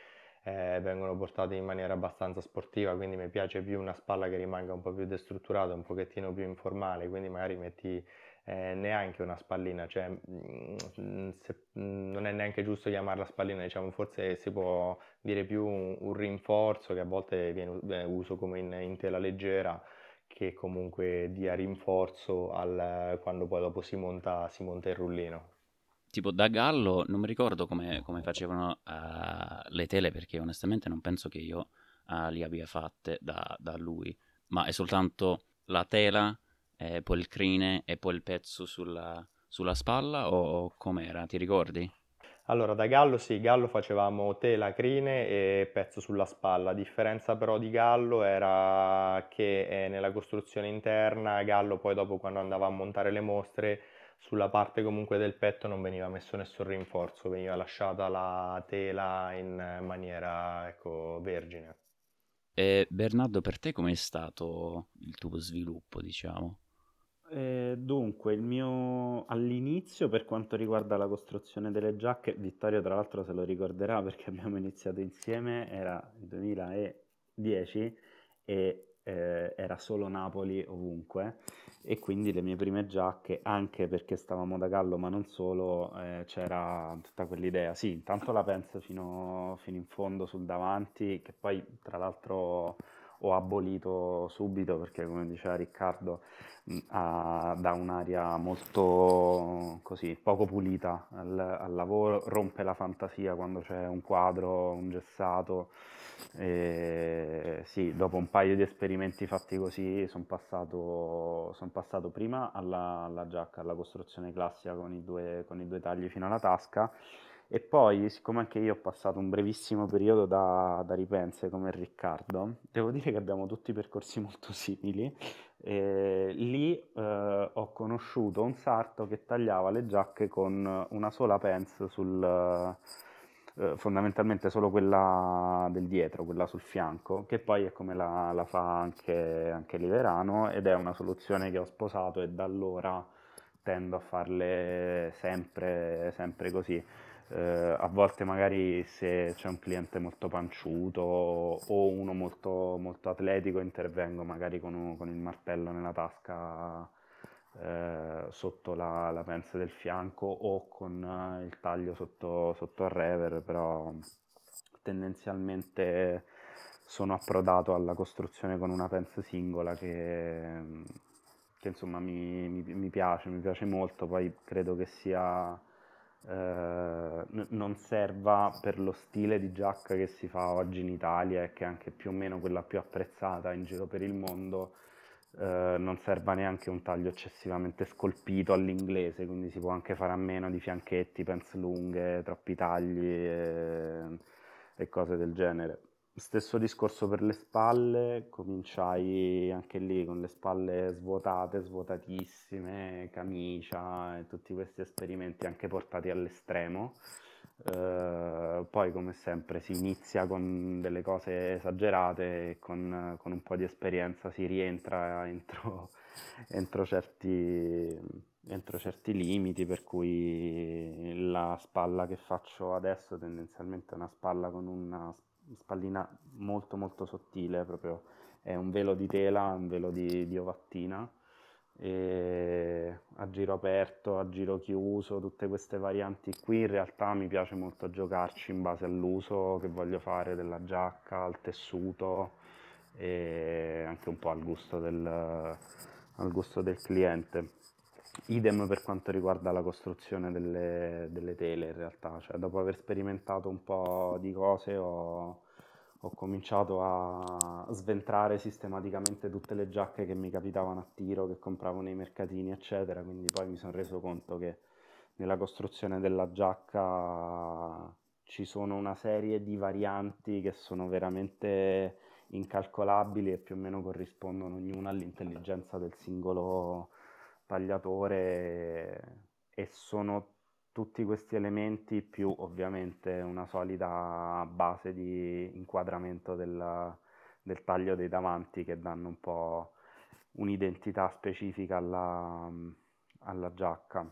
S3: eh, vengono portate in maniera abbastanza sportiva, quindi mi piace più una spalla che rimanga un po' più destrutturata, un pochettino più informale, quindi magari metti eh, neanche una spallina, cioè mh, mm, se, mh, mm, non è neanche giusto chiamarla spallina, diciamo forse si può dire più un, un rinforzo che a volte viene, viene uso come in, in, tela leggera che comunque dia rinforzo al, quando poi dopo si monta, si monta il rullino.
S1: Tipo da Gallo non mi ricordo come, come facevano uh, le tele perché onestamente non penso che io uh, li abbia fatte da, da lui, ma è soltanto la tela eh, poi il crine e poi il pezzo sulla, sulla spalla o com'era? Ti ricordi?
S3: Allora, da Gallo sì, Gallo facevamo tela, crine e pezzo sulla spalla. La differenza però di Gallo era che eh, nella costruzione interna, Gallo poi dopo quando andava a montare le mostre, sulla parte comunque del petto non veniva messo nessun rinforzo, veniva lasciata la tela in maniera ecco, vergine.
S1: E Bernardo, per te com'è stato il tuo sviluppo, diciamo?
S2: Eh, dunque, il mio all'inizio per quanto riguarda la costruzione delle giacche, Vittorio tra l'altro se lo ricorderà perché abbiamo iniziato insieme, era il 2010 e eh, era solo Napoli ovunque e quindi le mie prime giacche, anche perché stavamo da Gallo ma non solo, eh, c'era tutta quell'idea, sì, intanto la penso fino, fino in fondo sul davanti, che poi tra l'altro ho abolito subito perché come diceva Riccardo ha, dà un'aria molto così poco pulita al, al, lavoro, rompe la fantasia quando c'è un quadro, un gessato. E, sì, dopo un paio di esperimenti fatti così sono passato, son passato prima alla, alla, giacca, alla costruzione classica con i, due, con i due tagli fino alla tasca e poi, siccome anche io ho passato un brevissimo periodo da, da Ripense come Riccardo, devo dire che abbiamo tutti percorsi molto simili. E lì eh, ho conosciuto un sarto che tagliava le giacche con una sola pence sul, eh, fondamentalmente solo quella del dietro, quella sul fianco, che poi è come la, la fa anche, anche Liverano ed è una soluzione che ho sposato e da allora tendo a farle sempre, sempre così eh, a volte magari se c'è un cliente molto panciuto o uno molto, molto atletico intervengo magari con, con, il martello nella tasca eh, sotto la, la pensa del fianco o con eh, il taglio sotto, sotto il rever, però tendenzialmente sono approdato alla costruzione con una pensa singola che, che insomma mi, mi, mi piace, mi piace molto, poi credo che sia n- non serva per lo stile di giacca che si fa oggi in Italia e che è anche più o meno quella più apprezzata in giro per il mondo, eh, non serva neanche un taglio eccessivamente scolpito all'inglese, quindi si può anche fare a meno di fianchetti, pence lunghe, troppi tagli e, e cose del genere. Stesso discorso per le spalle, cominciai anche lì con le spalle svuotate, svuotatissime, camicia e tutti questi esperimenti anche portati all'estremo. Uh, poi come sempre si inizia con delle cose esagerate e con, con un po' di esperienza si rientra entro, entro, certi, entro certi limiti per cui la spalla che faccio adesso tendenzialmente è una spalla con una spallina molto molto sottile, proprio è un velo di tela, un velo di, di ovattina, a giro aperto, a giro chiuso, tutte queste varianti qui in realtà mi piace molto giocarci in base all'uso che voglio fare della giacca, al tessuto e anche un po' al gusto del, al gusto del cliente. Idem per quanto riguarda la costruzione delle, delle tele in realtà, cioè dopo aver sperimentato un po' di cose ho, ho cominciato a sventrare sistematicamente tutte le giacche che mi capitavano a tiro, che compravo nei mercatini eccetera, quindi poi mi sono reso conto che nella costruzione della giacca ci sono una serie di varianti che sono veramente incalcolabili e più o meno corrispondono ognuna all'intelligenza del singolo stagliatore e sono tutti questi elementi più ovviamente una solida base di inquadramento della, del taglio dei davanti che danno un po' un'identità specifica alla, alla giacca.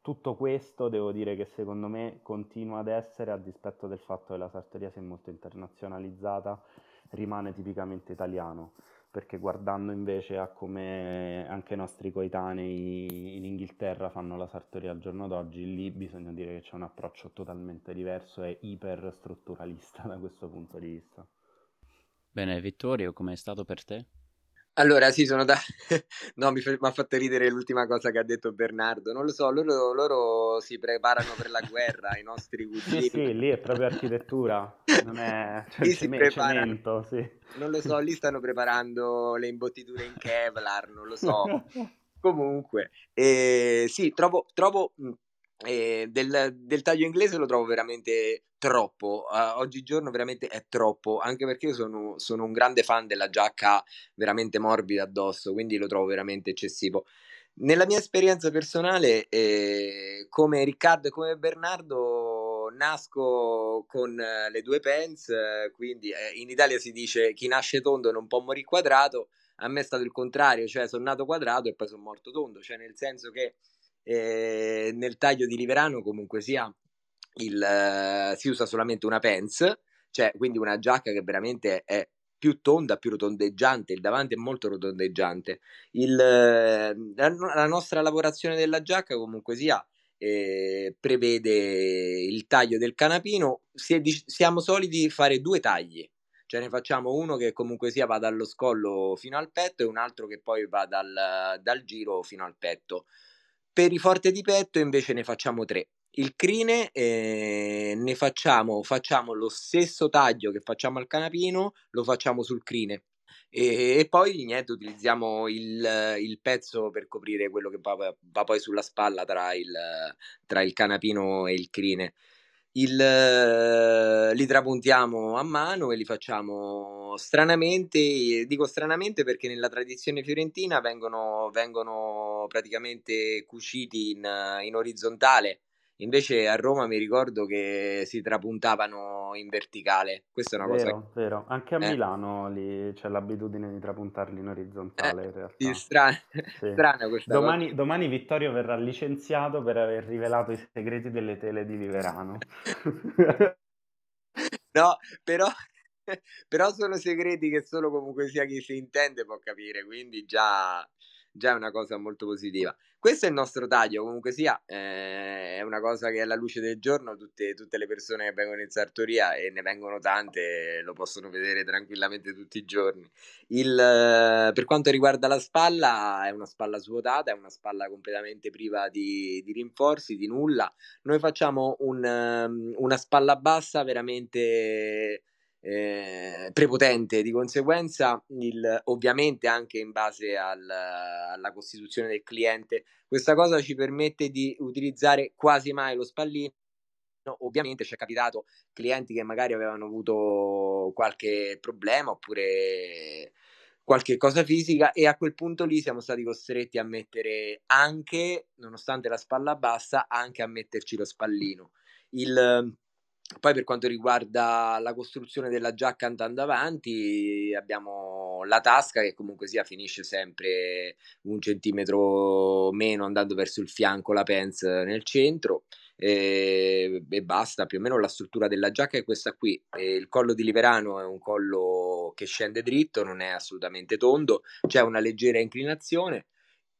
S2: Tutto questo devo dire che secondo me continua ad essere, a dispetto del fatto che la sartoria sia molto internazionalizzata, rimane tipicamente italiano, perché guardando invece a come anche i nostri coetanei in Inghilterra fanno la sartoria al giorno d'oggi, lì bisogna dire che c'è un approccio totalmente diverso e iperstrutturalista da questo punto di vista.
S1: Bene, Vittorio, com'è stato per te?
S4: Allora, sì, sono da... no, mi, fa... ha fatto ridere l'ultima cosa che ha detto Bernardo. Non lo so, loro, loro si preparano per la guerra, i nostri
S2: cugini. Sì, sì, lì è proprio architettura, non è cioè,
S4: lì si preparano.
S2: sì.
S4: Non lo so, lì stanno preparando le imbottiture in Kevlar, non lo so. Comunque, eh, sì, trovo, trovo eh, del, del, taglio inglese lo trovo veramente troppo. Uh, oggigiorno veramente è troppo, anche perché io sono, sono, un grande fan della giacca veramente morbida addosso, quindi lo trovo veramente eccessivo. Nella mia esperienza personale, eh, come Riccardo e come Bernardo, nasco con eh, le due pens, eh, quindi eh, in Italia si dice chi nasce tondo non può morire quadrato. A me è stato il contrario, cioè sono nato quadrato e poi sono morto tondo, cioè nel senso che eh, nel taglio di Liverano comunque sia il, uh, si usa solamente una pants, cioè quindi una giacca che veramente è più tonda, più rotondeggiante, il davanti è molto rotondeggiante. Il, la, la, nostra lavorazione della giacca comunque sia eh, prevede il taglio del canapino, si è, siamo soliti fare due tagli, cioè ne facciamo uno che comunque sia va dallo scollo fino al petto e un altro che poi va dal, dal giro fino al petto. Per i forte di petto invece ne facciamo tre. Il crine eh, ne facciamo, facciamo lo stesso taglio che facciamo al canapino, lo facciamo sul crine. E, e poi niente, utilizziamo il, il, pezzo per coprire quello che va, va poi sulla spalla tra il, tra il canapino e il crine. Il, li trapuntiamo a mano e li facciamo stranamente, dico stranamente perché nella tradizione fiorentina vengono, vengono praticamente cuciti in, in orizzontale Invece a Roma mi ricordo che si trapuntavano in verticale. Questa è una
S2: vero,
S4: cosa.
S2: Vero, anche a eh. Milano lì c'è l'abitudine di trapuntarli in orizzontale.
S4: Eh,
S2: in realtà.
S4: Sì, strana, sì. strana questa
S2: domani,
S4: cosa.
S2: Domani Vittorio verrà licenziato per aver rivelato i segreti delle tele di Liverano.
S4: no, però, però sono segreti che solo comunque sia chi si intende può capire, quindi già già è una cosa molto positiva. Questo è il nostro taglio, comunque sia, eh, è una cosa che alla luce del giorno tutte, tutte, le persone che vengono in sartoria, e ne vengono tante, lo possono vedere tranquillamente tutti i giorni. Il, per quanto riguarda la spalla, è una spalla svuotata, è una spalla completamente priva di, di rinforzi, di nulla. Noi facciamo un, una spalla bassa veramente eh, prepotente, di conseguenza il, ovviamente anche in base al, alla costituzione del cliente, questa cosa ci permette di utilizzare quasi mai lo spallino. Ovviamente ci è capitato clienti che magari avevano avuto qualche problema oppure qualche cosa fisica e a quel punto lì siamo stati costretti a mettere anche, nonostante la spalla bassa, anche a metterci lo spallino. Il, poi per quanto riguarda la costruzione della giacca andando avanti, abbiamo la tasca che comunque sia finisce sempre un centimetro meno andando verso il fianco, la pants nel centro e, e basta, più o meno la struttura della giacca è questa qui. E il collo di Liverano è un collo che scende dritto, non è assolutamente tondo, c'è una leggera inclinazione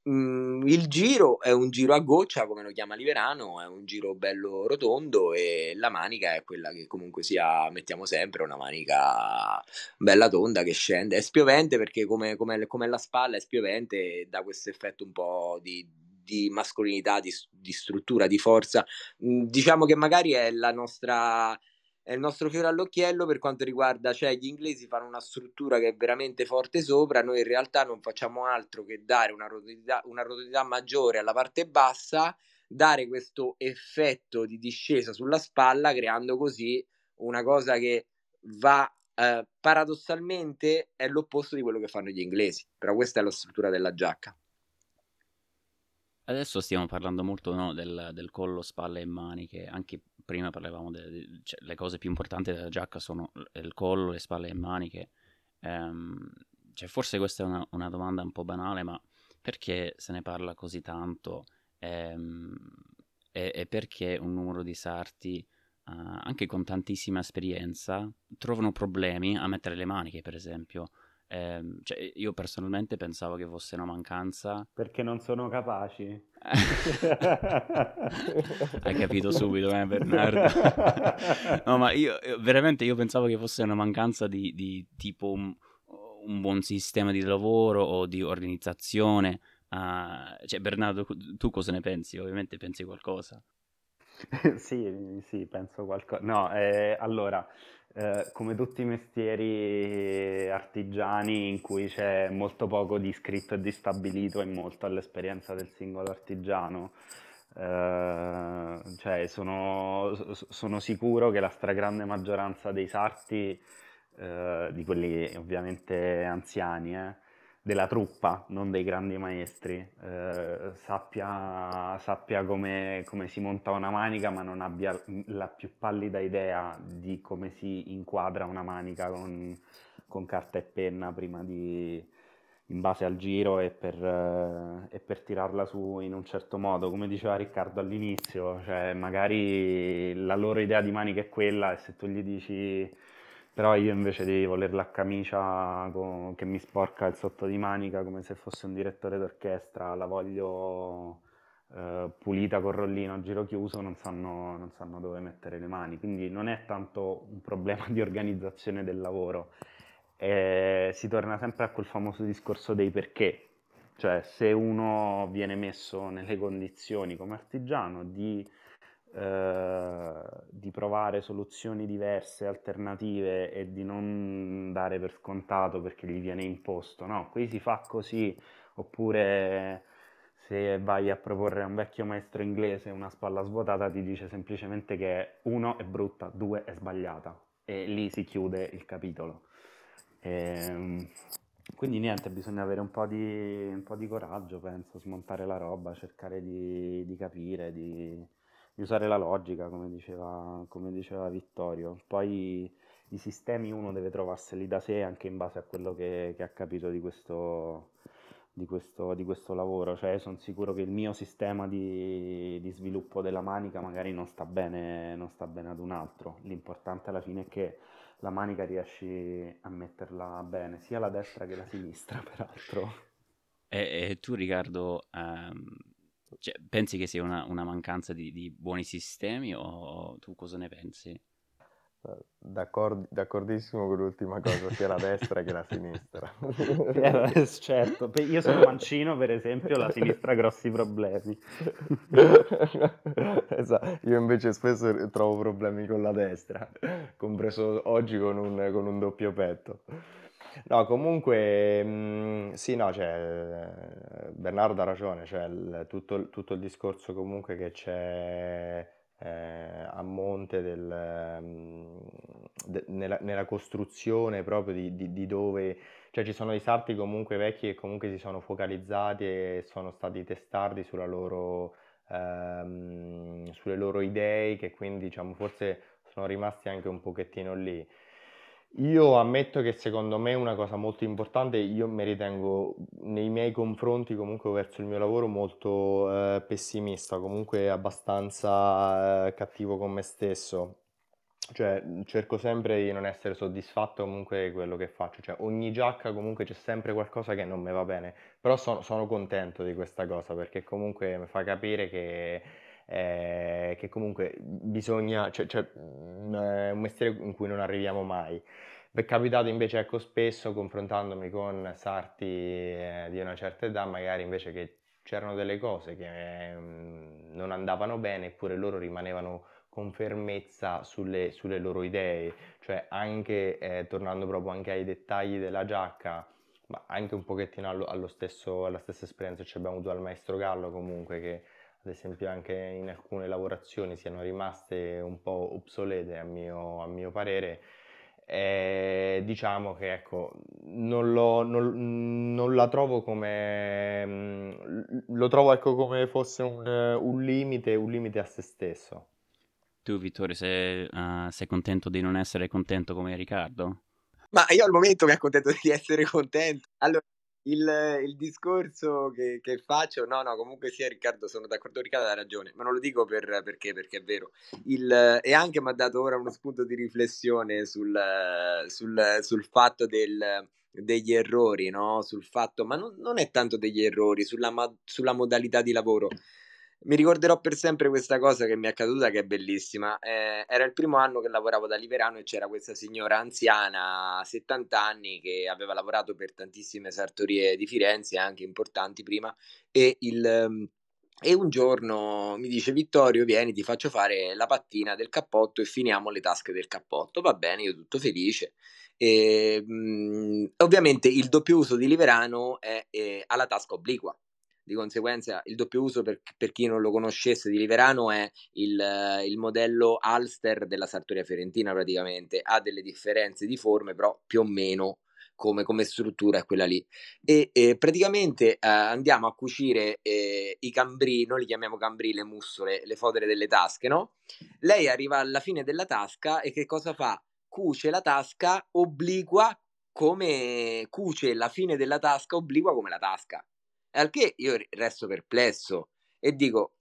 S4: Mm, il giro è un giro a goccia, come lo chiama Liverano, è un giro bello rotondo e la manica è quella che comunque sia, mettiamo sempre, una manica bella tonda che scende. È spiovente perché come, come, come la spalla è spiovente e dà questo effetto un po' di, di mascolinità, di, di struttura, di forza. Mm, diciamo che magari è la nostra è il nostro fiore all'occhiello per quanto riguarda, cioè gli inglesi fanno una struttura che è veramente forte sopra, noi in realtà non facciamo altro che dare una rotondità, una rotondità maggiore alla parte bassa, dare questo effetto di discesa sulla spalla, creando così una cosa che va eh, paradossalmente è l'opposto di quello che fanno gli inglesi, però questa è la struttura della giacca.
S1: Adesso stiamo parlando molto no, del, del, collo, spalle e maniche, anche prima parlavamo delle cioè, le cose più importanti della giacca sono il collo, le spalle e maniche. Um, cioè, forse questa è una, una, domanda un po' banale, ma perché se ne parla così tanto? Um, e, e, perché un numero di sarti, uh, anche con tantissima esperienza, trovano problemi a mettere le maniche, per esempio? Eh, cioè, io personalmente pensavo che fosse una mancanza.
S2: Perché non sono capaci.
S1: Hai capito subito, eh, Bernardo? no, ma io veramente io pensavo che fosse una mancanza di, di tipo un, un, buon sistema di lavoro o di organizzazione. Uh, cioè, Bernardo, tu cosa ne pensi? Ovviamente pensi qualcosa.
S2: sì, sì, penso qualcosa. No, eh, allora, eh, come tutti i mestieri artigiani in cui c'è molto poco di scritto e di stabilito e molto all'esperienza del singolo artigiano, eh, cioè sono, sono, sicuro che la stragrande maggioranza dei sarti, eh, di quelli ovviamente anziani, eh, della truppa, non dei grandi maestri, eh, sappia, sappia come, come, si monta una manica ma non abbia la più pallida idea di come si inquadra una manica con, con carta e penna prima di, in base al giro e per, eh, e per, tirarla su in un certo modo. Come diceva Riccardo all'inizio, cioè magari la loro idea di manica è quella e se tu gli dici però io invece di voler la camicia con, che mi sporca il sotto di manica come se fosse un direttore d'orchestra, la voglio eh, pulita con rollino a giro chiuso, non sanno, non sanno dove mettere le mani. Quindi non è tanto un problema di organizzazione del lavoro, e si torna sempre a quel famoso discorso dei perché. Cioè, se uno viene messo nelle condizioni come artigiano di eh, di provare soluzioni diverse, alternative e di non dare per scontato perché gli viene imposto, no, qui si fa così, oppure se vai a proporre a un vecchio maestro inglese una spalla svuotata ti dice semplicemente che uno è brutta, due è sbagliata e lì si chiude il capitolo. E, ehm, quindi niente, bisogna avere un po' di, un po' di coraggio, penso, smontare la roba, cercare di, di capire, di, di usare la logica, come diceva, come diceva Vittorio. Poi i sistemi uno deve trovarseli da sé anche in base a quello che, che ha capito di questo, di questo, di questo lavoro. Cioè, sono sicuro che il mio sistema di, di, sviluppo della manica magari non sta, bene, non sta bene ad un altro. L'importante alla fine è che la manica riesci a metterla bene, sia la destra che la sinistra, peraltro.
S1: E, e tu, Riccardo, um cioè, pensi che sia una, una mancanza di, di, buoni sistemi o tu cosa ne pensi?
S3: D'accordo, d'accordissimo con l'ultima cosa, sia la destra che la sinistra.
S2: Eh, certo, io sono mancino per esempio, la sinistra ha grossi problemi.
S3: esatto. Io invece spesso trovo problemi con la destra, compreso oggi con un, con un doppio petto. No, comunque, mh, sì, no, cioè, Bernardo ha ragione, cioè, tutto, il tutto il discorso comunque che c'è eh, a monte del, mh, de- nella, nella costruzione proprio di, di- di dove, cioè ci sono dei sarti comunque vecchi che comunque si sono focalizzati e sono stati testardi sulla loro, ehm, sulle loro idee che quindi diciamo forse sono rimasti anche un pochettino lì. Io ammetto che secondo me una cosa molto importante, io mi ritengo nei miei confronti comunque verso il mio lavoro molto eh, pessimista, comunque abbastanza eh, cattivo con me stesso. Cioè, cerco sempre di non essere soddisfatto comunque di quello che faccio, cioè ogni giacca comunque c'è sempre qualcosa che non mi va bene, però sono, sono contento di questa cosa perché comunque mi fa capire che eh, che comunque bisogna, cioè, cioè, mm, è un mestiere in cui non arriviamo mai. Mi è capitato invece, ecco, spesso confrontandomi con sarti eh, di una certa età, magari invece che c'erano delle cose che eh, non andavano bene, eppure loro rimanevano con fermezza sulle, sulle loro idee, cioè anche eh, tornando proprio anche ai dettagli della giacca, ma anche un pochettino allo, allo stesso, alla stessa esperienza che abbiamo avuto al maestro Gallo comunque che ad esempio anche in alcune lavorazioni siano rimaste un po' obsolete a mio, a mio parere. E diciamo che ecco, non, lo, non, non la trovo come... Mm, lo trovo ecco come fosse un, un limite, un limite a se stesso.
S1: Tu, Vittorio, sei, uh, sei contento di non essere contento come Riccardo?
S4: Ma io al momento mi accontento di essere contento. Allora, il, il discorso che, che, faccio, no, no, comunque sia Riccardo, sono d'accordo, Riccardo ha ragione, ma non lo dico per, perché, perché è vero. Il, e anche mi ha dato ora uno spunto di riflessione sul, sul, sul fatto del, degli errori, no? Sul fatto, ma non, non è tanto degli errori, sulla, sulla modalità di lavoro mi ricorderò per sempre questa cosa che mi è accaduta che è bellissima. Eh, era il primo anno che lavoravo da Liverano e c'era questa signora anziana, 70 anni, che aveva lavorato per tantissime sartorie di Firenze, anche importanti prima, e, il, ehm, e un giorno mi dice Vittorio, vieni, ti faccio fare la pattina del cappotto e finiamo le tasche del cappotto. Va bene, io tutto felice. E, mh, mm, ovviamente il doppio uso di Liverano è, è alla tasca obliqua di conseguenza il doppio uso per, per chi non lo conoscesse di Liverano è il, il, modello Alster della sartoria fiorentina praticamente, ha delle differenze di forme però più o meno come, come struttura è quella lì e eh, praticamente eh, andiamo a cucire eh, i cambri, noi li chiamiamo cambri, le mussole, le fodere delle tasche, no? Lei arriva alla fine della tasca e che cosa fa? Cuce la tasca obliqua come cuce la fine della tasca obliqua come la tasca al che io resto perplesso e dico,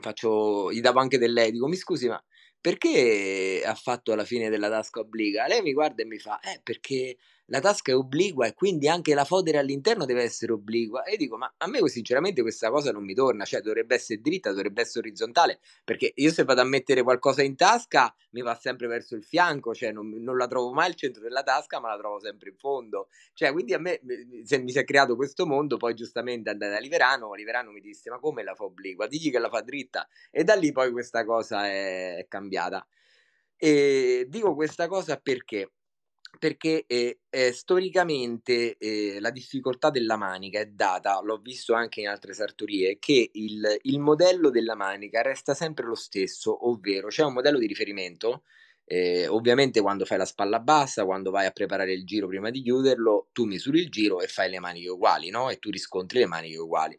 S4: faccio, gli davo anche del lei, dico, mi scusi, ma perché ha fatto alla fine della tasca obbliga? Lei mi guarda e mi fa, eh, perché la tasca è obliqua e quindi anche la fodera all'interno deve essere obliqua. E dico, ma a me sinceramente questa cosa non mi torna, cioè dovrebbe essere dritta, dovrebbe essere orizzontale, perché io se vado a mettere qualcosa in tasca mi va sempre verso il fianco, cioè non, non la trovo mai al centro della tasca, ma la trovo sempre in fondo. Cioè, quindi a me se mi si è creato questo mondo, poi giustamente andai da Liverano, Liverano mi disse, ma come la fa obliqua? Digli che la fa dritta. E da lì poi questa cosa è cambiata. E dico questa cosa perché? Perché eh, eh, storicamente eh, la difficoltà della manica è data, l'ho visto anche in altre sartorie, che il, il, modello della manica resta sempre lo stesso, ovvero c'è un modello di riferimento, eh, ovviamente quando fai la spalla bassa, quando vai a preparare il giro prima di chiuderlo, tu misuri il giro e fai le maniche uguali, no? E tu riscontri le maniche uguali.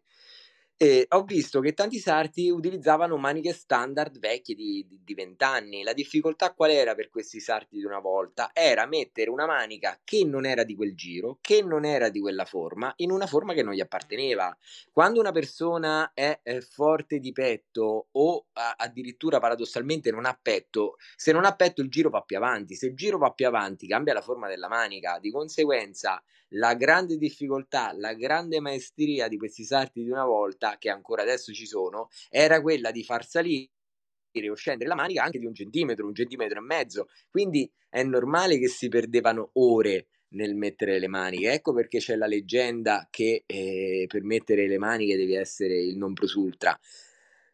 S4: E ho visto che tanti sarti utilizzavano maniche standard vecchie di, di, di 20 anni. La difficoltà qual era per questi sarti di una volta? Era mettere una manica che non era di quel giro, che non era di quella forma, in una forma che non gli apparteneva. Quando una persona è, è forte di petto o a, addirittura paradossalmente non ha petto, se non ha petto il giro va più avanti, se il giro va più avanti cambia la forma della manica, di conseguenza la grande difficoltà, la grande maestria di questi sarti di una volta, che ancora adesso ci sono, era quella di far salire o scendere la manica anche di un centimetro, un centimetro e mezzo. Quindi è normale che si perdevano ore nel mettere le maniche. Ecco perché c'è la leggenda che eh, per mettere le maniche devi essere il non plus ultra.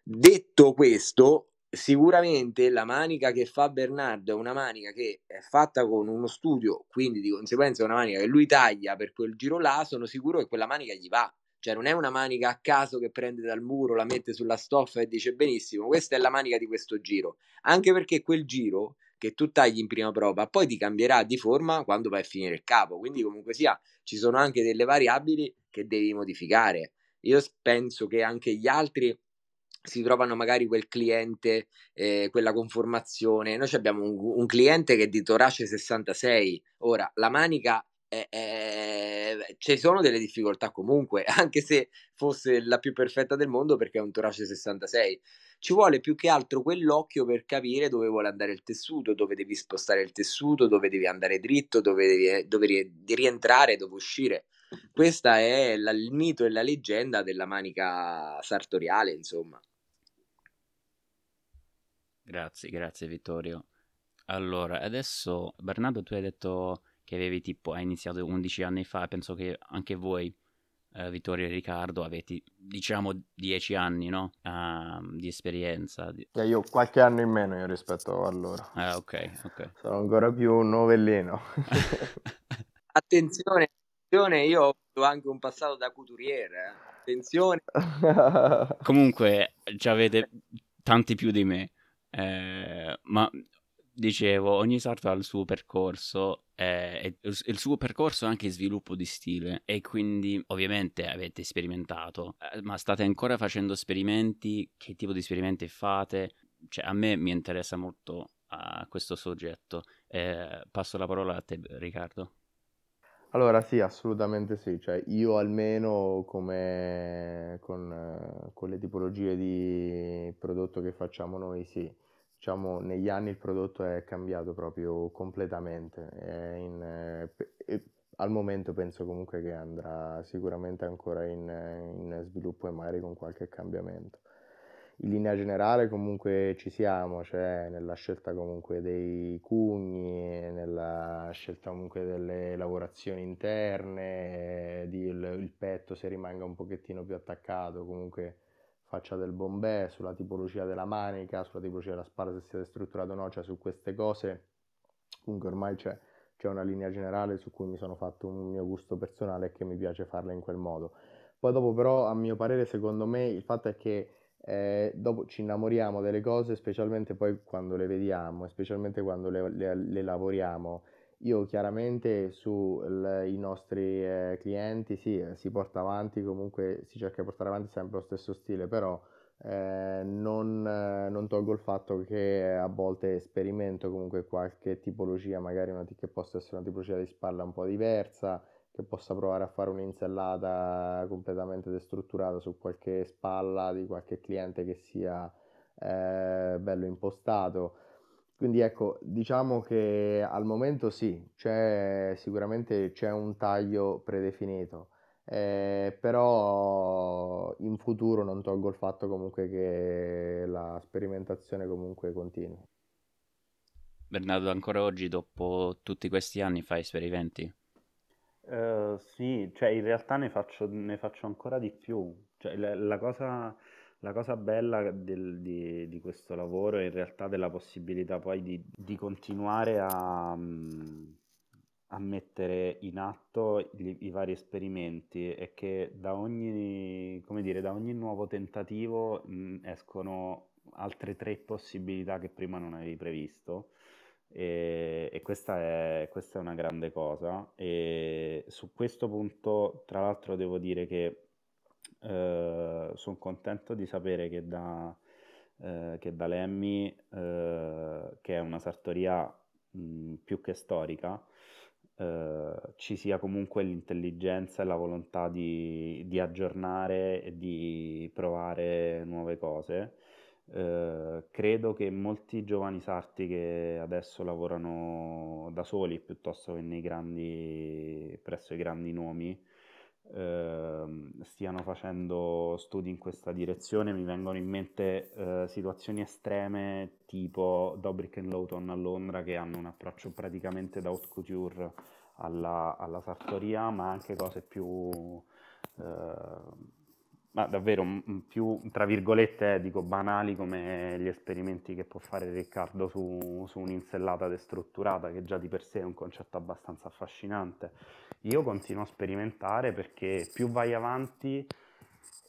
S4: Detto questo, sicuramente la manica che fa Bernardo è una manica che è fatta con uno studio, quindi di conseguenza è una manica che lui taglia per quel giro là, sono sicuro che quella manica gli va. Cioè non è una manica a caso che prende dal muro, la mette sulla stoffa e dice benissimo, questa è la manica di questo giro. Anche perché quel giro che tu tagli in prima prova poi ti cambierà di forma quando vai a finire il capo. Quindi comunque sia, ci sono anche delle variabili che devi modificare. Io penso che anche gli altri si trovano magari quel cliente, eh, quella conformazione. Noi abbiamo un, un, cliente che è di Torace 66. Ora, la manica è, è, ci sono delle difficoltà comunque, anche se fosse la più perfetta del mondo perché è un Torace 66. Ci vuole più che altro quell'occhio per capire dove vuole andare il tessuto, dove devi spostare il tessuto, dove devi andare dritto, dove devi, dove devi rientrare, dove uscire. Questo è la, il mito e la leggenda della manica sartoriale, insomma.
S1: Grazie, grazie Vittorio. Allora, adesso Bernardo, tu hai detto che avevi tipo, hai iniziato 11 anni fa, penso che anche voi, eh, Vittorio e Riccardo, avete diciamo 10 anni, no? Uh, di esperienza. Di...
S3: Eh, io qualche anno in meno io rispetto a loro.
S1: Ah, ok, ok.
S3: Sono ancora più un novellino.
S4: attenzione, attenzione, io ho anche un passato da couturiere, eh. attenzione.
S1: Comunque, ci avete tanti più di me. Eh, ma Dicevo, ogni sarto ha il suo percorso, eh, il suo percorso anche sviluppo di stile e quindi ovviamente avete sperimentato, eh, ma state ancora facendo esperimenti? Che tipo di esperimenti fate? Cioè, a me mi interessa molto a questo soggetto. Eh, passo la parola a te, Riccardo.
S3: Allora sì, assolutamente sì, cioè io almeno come con, eh, con le tipologie di prodotto che facciamo noi, sì, diciamo negli anni il prodotto è cambiato proprio completamente, in, eh, al momento penso comunque che andrà sicuramente ancora in, in sviluppo e magari con qualche cambiamento. In linea generale comunque ci siamo, cioè nella scelta comunque dei cugni, nella scelta comunque delle lavorazioni interne, di il, il petto se rimanga un pochettino più attaccato, comunque faccia del bombè, sulla tipologia della manica, sulla tipologia della spalla se siete strutturato o no, cioè su queste cose comunque ormai c'è, c'è una linea generale su cui mi sono fatto un mio gusto personale e che mi piace farla in quel modo. Poi dopo però a mio parere secondo me il fatto è che eh, dopo ci innamoriamo delle cose, specialmente poi quando le vediamo, specialmente quando le, le, le lavoriamo. Io chiaramente sui nostri eh, clienti sì, si porta avanti, comunque si cerca di portare avanti sempre lo stesso stile, però eh, non, non, tolgo il fatto che a volte sperimento comunque qualche tipologia, magari una, che possa essere una tipologia di spalla un po' diversa, che possa provare a fare un'insellata completamente destrutturata su qualche spalla di qualche cliente che sia eh, bello impostato. Quindi ecco, diciamo che al momento sì, c'è, sicuramente c'è un taglio predefinito, eh, però in futuro non tolgo il fatto comunque che la sperimentazione comunque continui.
S1: Bernardo, ancora oggi, dopo tutti questi anni, fai esperimenti?
S2: Eh, sì, cioè in realtà ne faccio, ne faccio ancora di più. Cioè, la, la cosa, la cosa bella del- di, di questo lavoro è in realtà della possibilità poi di, di continuare a, a mettere in atto gli- i vari esperimenti e che da ogni, dire, da ogni nuovo tentativo, mm, escono altre tre possibilità che prima non avevi previsto. E, e questa è, questa è una grande cosa. E su questo punto, tra l'altro, devo dire che eh, sono contento di sapere che da, eh, da Lemmy, eh, che è una sartoria mh, più che storica, eh, ci sia comunque l'intelligenza e la volontà di, di aggiornare e di provare nuove cose. Eh, credo che molti giovani sarti che adesso lavorano da soli piuttosto che grandi, presso i grandi nomi eh, stiano facendo studi in questa direzione. Mi vengono in mente eh, situazioni estreme tipo Dobrick e Lawton a Londra che hanno un approccio praticamente da haute couture alla, alla sartoria, ma anche cose più eh, ma davvero più, tra virgolette, dico banali come gli esperimenti che può fare Riccardo su, su un'insellata destrutturata, che già di per sé è un concetto abbastanza affascinante. Io continuo a sperimentare perché più vai avanti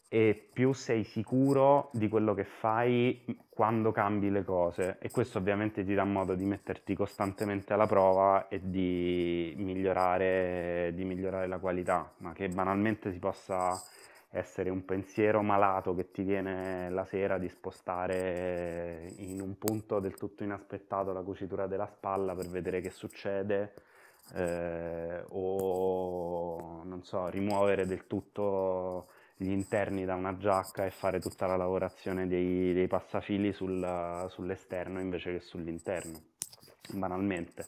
S2: e più sei sicuro di quello che fai quando cambi le cose e questo ovviamente ti dà modo di metterti costantemente alla prova e di migliorare, di migliorare la qualità, ma che banalmente si possa essere un pensiero malato che ti viene la sera di spostare in un punto del tutto inaspettato la cucitura della spalla per vedere che succede eh, o non so, rimuovere del tutto gli interni da una giacca e fare tutta la lavorazione dei, dei passafili sul, sull'esterno invece che sull'interno, banalmente.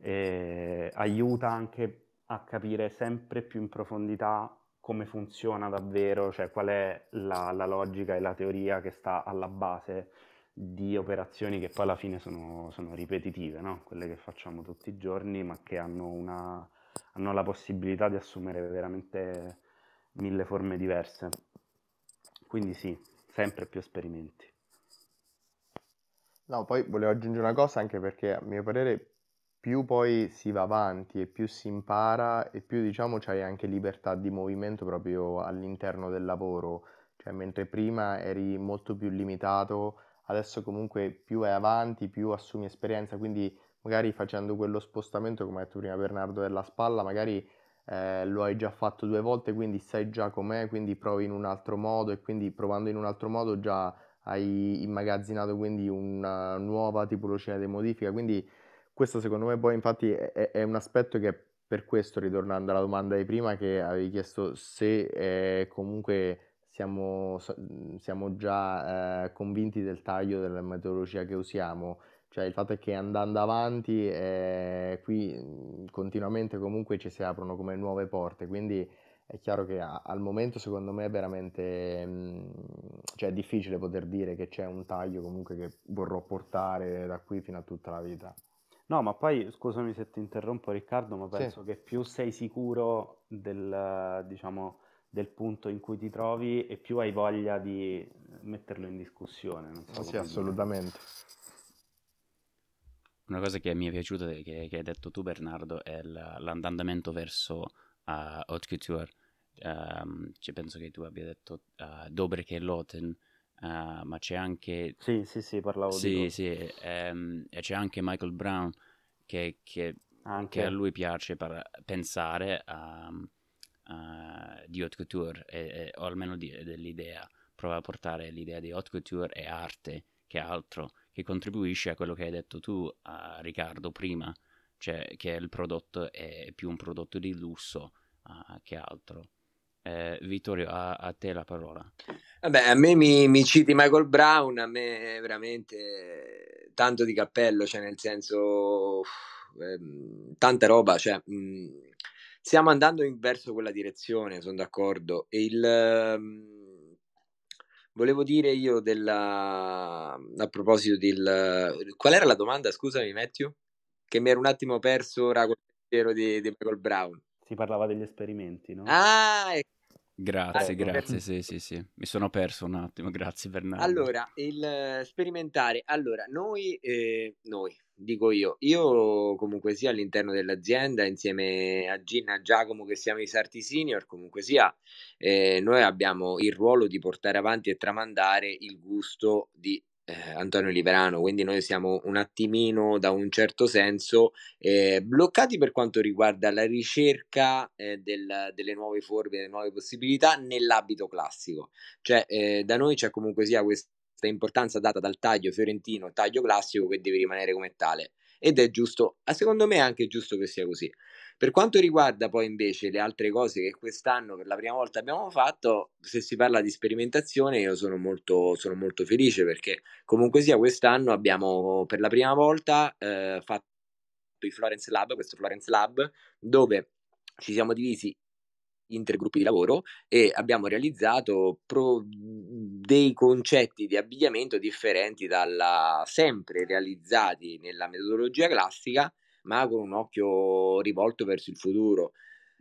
S2: E aiuta anche a capire sempre più in profondità come funziona davvero, cioè qual è la, la, logica e la teoria che sta alla base di operazioni che poi alla fine sono, sono ripetitive, no? quelle che facciamo tutti i giorni, ma che hanno, una, hanno la possibilità di assumere veramente mille forme diverse. Quindi sì, sempre più esperimenti.
S3: No, poi volevo aggiungere una cosa anche perché a mio parere più poi si va avanti e più si impara e più diciamo c'hai anche libertà di movimento proprio all'interno del lavoro, cioè mentre prima eri molto più limitato adesso comunque più è avanti, più assumi esperienza, quindi magari facendo quello spostamento, come ha detto prima Bernardo, della spalla, magari eh, lo hai già fatto due volte, quindi sai già com'è, quindi provi in un altro modo e quindi provando in un altro modo già hai immagazzinato quindi una nuova tipologia di modifica, quindi questo secondo me poi infatti è, è un aspetto che per questo, ritornando alla domanda di prima, che avevi chiesto se eh, comunque siamo, siamo già eh, convinti del taglio della metodologia che usiamo, cioè il fatto è che andando avanti eh, qui continuamente comunque ci si aprono come nuove porte, quindi è chiaro che a, al momento secondo me è veramente mh, cioè è difficile poter dire che c'è un taglio comunque che vorrò portare da qui fino a tutta la vita.
S2: No, ma poi scusami se ti interrompo Riccardo, ma penso sì. che più sei sicuro del, diciamo, del punto in cui ti trovi e più hai voglia di metterlo in discussione.
S3: So sì, assolutamente. Dire.
S1: Una cosa che mi è piaciuta, che, che hai detto tu Bernardo, è l'andamento verso uh, haute couture. Um, cioè, penso che tu abbia detto uh, Dobrek e Loten, uh, ma c'è anche...
S2: Sì, sì, sì, parlavo
S1: sì,
S2: di
S1: Sì, um, e c'è anche Michael Brown che, che, che a lui piace pensare a, uh, di haute couture, e, e, o almeno di, dell'idea, prova a portare l'idea di haute couture e arte, che altro che contribuisce a quello che hai detto tu, a Riccardo, prima, cioè che il prodotto è più un prodotto di lusso uh, che altro. Eh, Vittorio, a, a, te la parola.
S4: Vabbè, a me mi, mi, citi Michael Brown, a me è veramente tanto di cappello, cioè nel senso eh, tanta roba, cioè, mh, mhmm, stiamo andando in, verso quella direzione, sono d'accordo. E il, mh, Volevo dire io della... a proposito del... Qual era la domanda, scusami Matthew? Che mi ero un attimo perso ora col pensiero di, di Michael Brown.
S2: Si parlava degli esperimenti, no?
S4: Ah, ecco.
S1: Grazie, ah, grazie, sì, sì, sì. Mi sono perso un attimo, grazie Bernardo.
S4: Allora, il sperimentare. Allora, noi, eh, noi, dico io, io comunque sia all'interno dell'azienda, insieme a Gina a Giacomo che siamo i Sarti Senior, comunque sia, eh, noi abbiamo il ruolo di portare avanti e tramandare il gusto di eh, Antonio Liverano, quindi noi siamo un attimino da un certo senso eh, bloccati per quanto riguarda la ricerca eh, del, delle nuove forme, delle nuove possibilità nell'abito classico. Cioè eh, da noi c'è comunque sia questa importanza data dal taglio fiorentino, taglio classico che deve rimanere come tale ed è giusto, secondo me è anche giusto che sia così. Per quanto riguarda poi invece le altre cose che quest'anno per la prima volta abbiamo fatto, se si parla di sperimentazione io sono molto, sono molto felice perché comunque sia quest'anno abbiamo per la prima volta eh, fatto il Florence Lab, questo Florence Lab, dove ci siamo divisi intergruppi di lavoro e abbiamo realizzato pro- dei concetti di abbigliamento differenti dalla sempre realizzati nella metodologia classica ma con un occhio rivolto verso il futuro.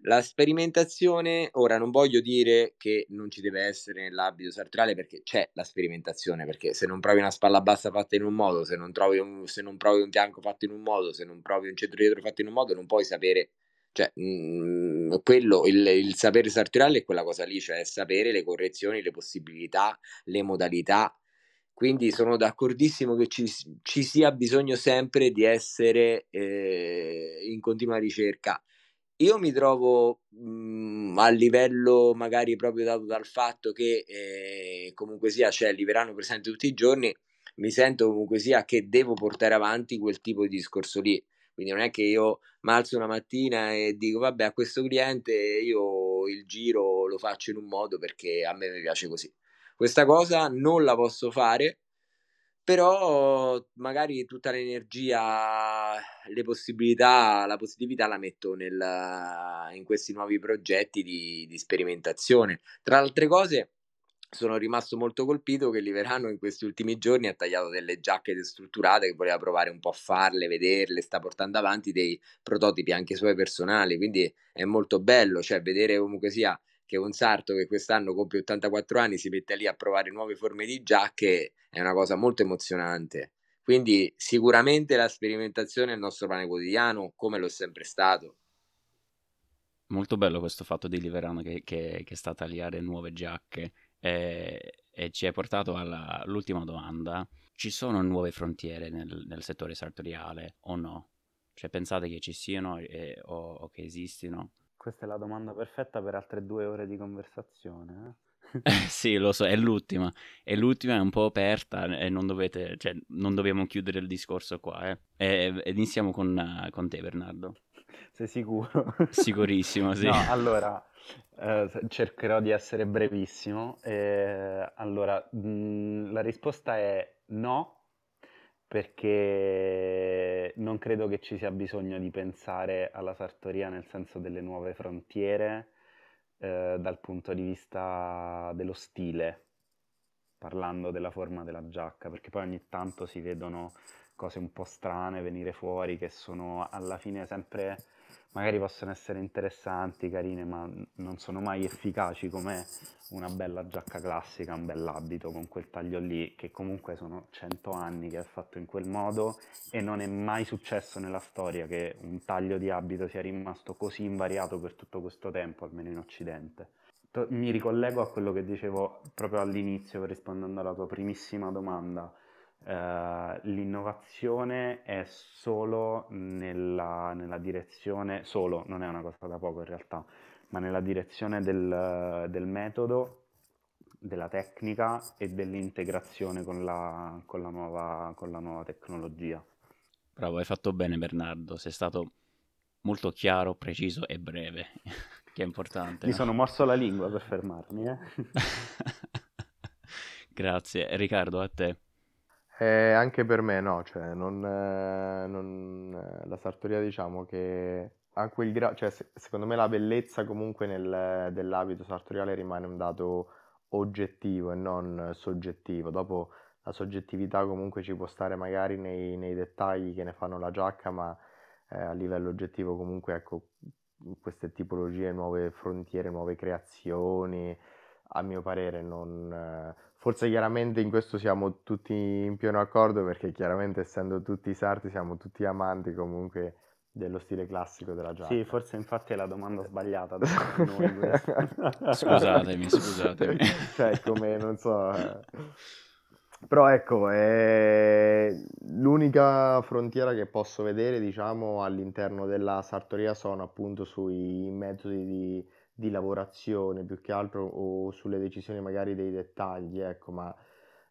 S4: La sperimentazione, ora non voglio dire che non ci deve essere nell'abito sartoriale perché c'è la sperimentazione, perché se non provi una spalla bassa fatta in un modo, se non, un, se non provi un fianco fatto in un modo, se non provi un centro dietro fatto in un modo, non puoi sapere, cioè mh, mm, quello, il, il sapere sartoriale è quella cosa lì, cioè sapere le correzioni, le possibilità, le modalità, quindi sono d'accordissimo che ci, ci sia bisogno sempre di essere eh, in continua ricerca. Io mi trovo mh, mhmm, a livello magari proprio dato dal fatto che eh, comunque sia c'è Liverano presente tutti i giorni, mi sento comunque sia che devo portare avanti quel tipo di discorso lì. Quindi non è che io mi alzo una mattina e dico vabbè a questo cliente io il giro lo faccio in un modo perché a me mi piace così. Questa cosa non la posso fare, però magari tutta l'energia, le possibilità, la positività la metto nel, in questi nuovi progetti di, di sperimentazione. Tra altre cose, sono rimasto molto colpito che Liverano in questi ultimi giorni ha tagliato delle giacche destrutturate che voleva provare un po' a farle, vederle, sta portando avanti dei prototipi anche suoi personali, quindi è molto bello, cioè vedere comunque sia che un sarto che quest'anno compie 84 anni si mette lì a provare nuove forme di giacche è una cosa molto emozionante. Quindi sicuramente la sperimentazione è il nostro pane quotidiano, come è sempre stato.
S1: Molto bello questo fatto di Liverano che, che, che sta a tagliare nuove giacche e, e ci hai portato all'ultima domanda. Ci sono nuove frontiere nel, nel settore sartoriale o no? Cioè pensate che ci siano e, o, o, che esistino?
S2: Questa è la domanda perfetta per altre due ore di conversazione. Eh?
S1: sì, lo so, è l'ultima. È l'ultima, è un po' aperta e non dovete, cioè, non dobbiamo chiudere il discorso qua, eh. E, iniziamo con, con, te, Bernardo.
S2: Sei sicuro?
S1: Sicurissimo, sì.
S2: No, allora, eh, cercherò di essere brevissimo. Eh, allora, mh, la risposta è no, perché non credo che ci sia bisogno di pensare alla sartoria nel senso delle nuove frontiere eh, dal punto di vista dello stile, parlando della forma della giacca, perché poi ogni tanto si vedono cose un po' strane venire fuori che sono alla fine sempre magari possono essere interessanti, carine, ma non sono mai efficaci come una bella giacca classica, un bell'abito con quel taglio lì, che comunque sono cento anni che è fatto in quel modo e non è mai successo nella storia che un taglio di abito sia rimasto così invariato per tutto questo tempo, almeno in Occidente. Mi ricollego a quello che dicevo proprio all'inizio, rispondendo alla tua primissima domanda Uh, l'innovazione è solo nella, nella, direzione, solo, non è una cosa da poco in realtà, ma nella direzione del, del metodo, della tecnica e dell'integrazione con la, con, la nuova, con la nuova tecnologia.
S1: Bravo, hai fatto bene Bernardo, sei stato molto chiaro, preciso e breve, che è importante.
S2: Mi no? sono morso la lingua per fermarmi. Eh?
S1: Grazie. Riccardo, a te.
S3: Eh, anche per me no, cioè non, eh, non, eh, la sartoria diciamo che a quel grado, cioè se- secondo me la bellezza comunque nel- dell'abito sartoriale rimane un dato oggettivo e non soggettivo. Dopo la soggettività comunque ci può stare magari nei, nei dettagli che ne fanno la giacca, ma eh, a livello oggettivo comunque ecco queste tipologie, nuove frontiere, nuove creazioni, a mio parere non... eh, Forse chiaramente in questo siamo tutti in pieno accordo perché chiaramente essendo tutti sarti siamo tutti amanti comunque dello stile classico della giacca.
S2: Sì, forse infatti è la domanda sbagliata da noi
S1: scusatemi, scusatemi.
S3: cioè, come, non so... Eh. Però ecco, è l'unica frontiera che posso vedere, diciamo, all'interno della sartoria sono appunto sui metodi di di lavorazione più che altro o sulle decisioni magari dei dettagli, ecco, ma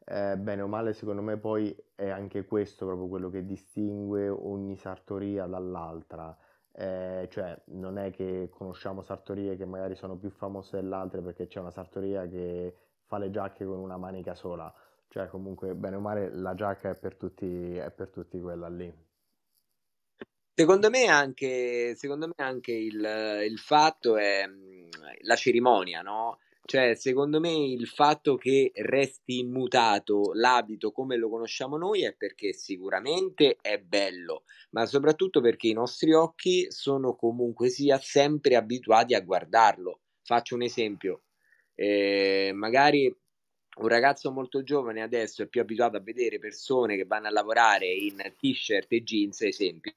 S3: eh, bene o male secondo me poi è anche questo proprio quello che distingue ogni sartoria dall'altra. Eh, cioè non è che conosciamo sartorie che magari sono più famose delle altre perché c'è una sartoria che fa le giacche con una manica sola, cioè comunque bene o male la giacca è per tutti, è per tutti quella lì.
S4: Secondo me anche, secondo me anche il, il fatto è la cerimonia, no? Cioè, secondo me il fatto che resti immutato l'abito come lo conosciamo noi è perché sicuramente è bello, ma soprattutto perché i nostri occhi sono comunque sia sempre abituati a guardarlo. Faccio un esempio, eh, magari un ragazzo molto giovane adesso è più abituato a vedere persone che vanno a lavorare in t-shirt e jeans, esempio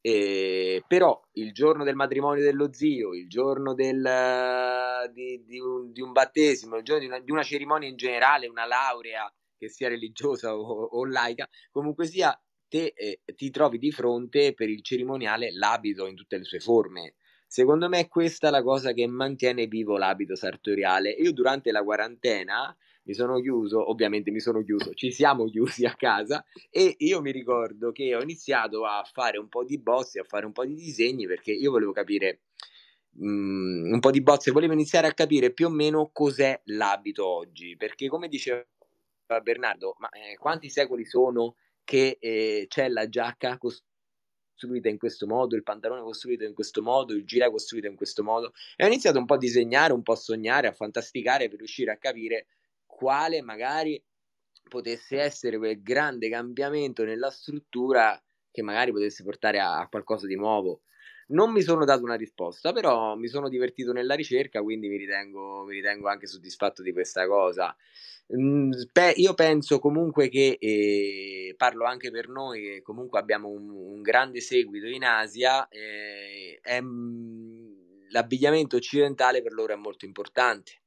S4: eh, però il giorno del matrimonio dello zio, il giorno del, di, di, un, di, un, battesimo, il giorno di una, di una, cerimonia in generale, una laurea che sia religiosa o, o laica, comunque sia, te eh, ti trovi di fronte per il cerimoniale l'abito in tutte le sue forme. Secondo me è questa la cosa che mantiene vivo l'abito sartoriale. Io durante la quarantena mi sono chiuso, ovviamente mi sono chiuso, ci siamo chiusi a casa e io mi ricordo che ho iniziato a fare un po' di bozze, a fare un po' di disegni perché io volevo capire um, un po' di bozze, volevo iniziare a capire più o meno cos'è l'abito oggi, perché come diceva Bernardo, ma eh, quanti secoli sono che eh, c'è la giacca costruita in questo modo, il pantalone costruito in questo modo, il gilet costruito in questo modo? E ho iniziato un po' a disegnare, un po' a sognare, a fantasticare per riuscire a capire quale magari potesse essere quel grande cambiamento nella struttura che magari potesse portare a, a qualcosa di nuovo. Non mi sono dato una risposta, però mi sono divertito nella ricerca, quindi mi ritengo, mi ritengo anche soddisfatto di questa cosa. Mm, beh, io penso comunque che, eh, parlo anche per noi, che comunque abbiamo un, un grande seguito in Asia, eh, è, l'abbigliamento occidentale per loro è molto importante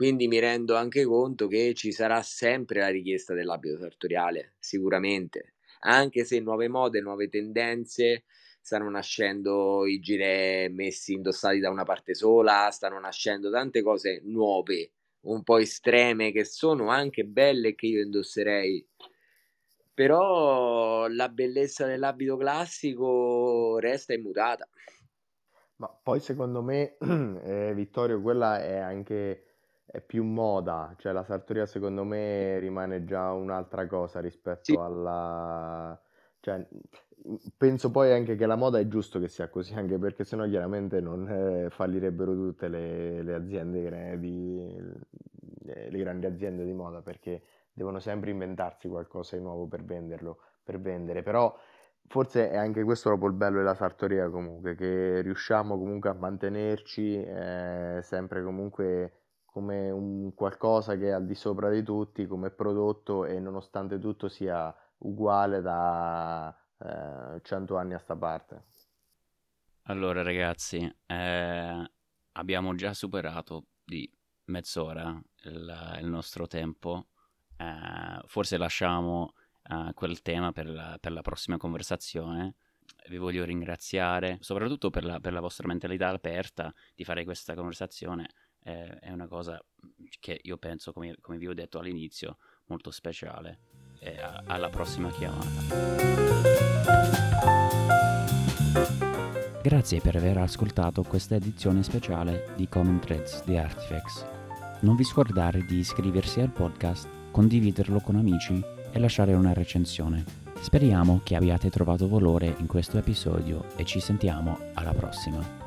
S4: quindi mi rendo anche conto che ci sarà sempre la richiesta dell'abito sartoriale, sicuramente, anche se nuove mode, nuove tendenze stanno nascendo i gilet messi indossati da una parte sola, stanno nascendo tante cose nuove, un po' estreme, che sono anche belle che io indosserei. Però la bellezza dell'abito classico resta immutata.
S3: Ma poi secondo me, eh, Vittorio, quella è anche è più moda, cioè la sartoria secondo me rimane già un'altra cosa rispetto
S4: Sì.
S3: alla... Cioè, penso poi anche che la moda è giusto che sia così, anche perché sennò chiaramente non eh, fallirebbero tutte le, le aziende, gra- di, le grandi aziende di moda, perché devono sempre inventarsi qualcosa di nuovo per venderlo, per vendere. Però forse è anche questo proprio il bello della sartoria comunque, che riusciamo comunque a mantenerci eh, sempre comunque come un qualcosa che è al di sopra di tutti come prodotto e nonostante tutto sia uguale da eh, 100 anni a sta parte.
S1: Allora ragazzi, eh, abbiamo già superato di mezz'ora il, il nostro tempo, eh, forse lasciamo eh, quel tema per la, per la prossima conversazione. Vi voglio ringraziare soprattutto per la, per la vostra mentalità aperta di fare questa conversazione eh, è una cosa che io penso, come, come, vi ho detto all'inizio, molto speciale. E a, alla prossima chiamata. Grazie per aver ascoltato questa edizione speciale di Common Threads di Artifacts. Non vi scordare di iscriversi al podcast, condividerlo con amici e lasciare una recensione. Speriamo che abbiate trovato valore in questo episodio e ci sentiamo alla prossima.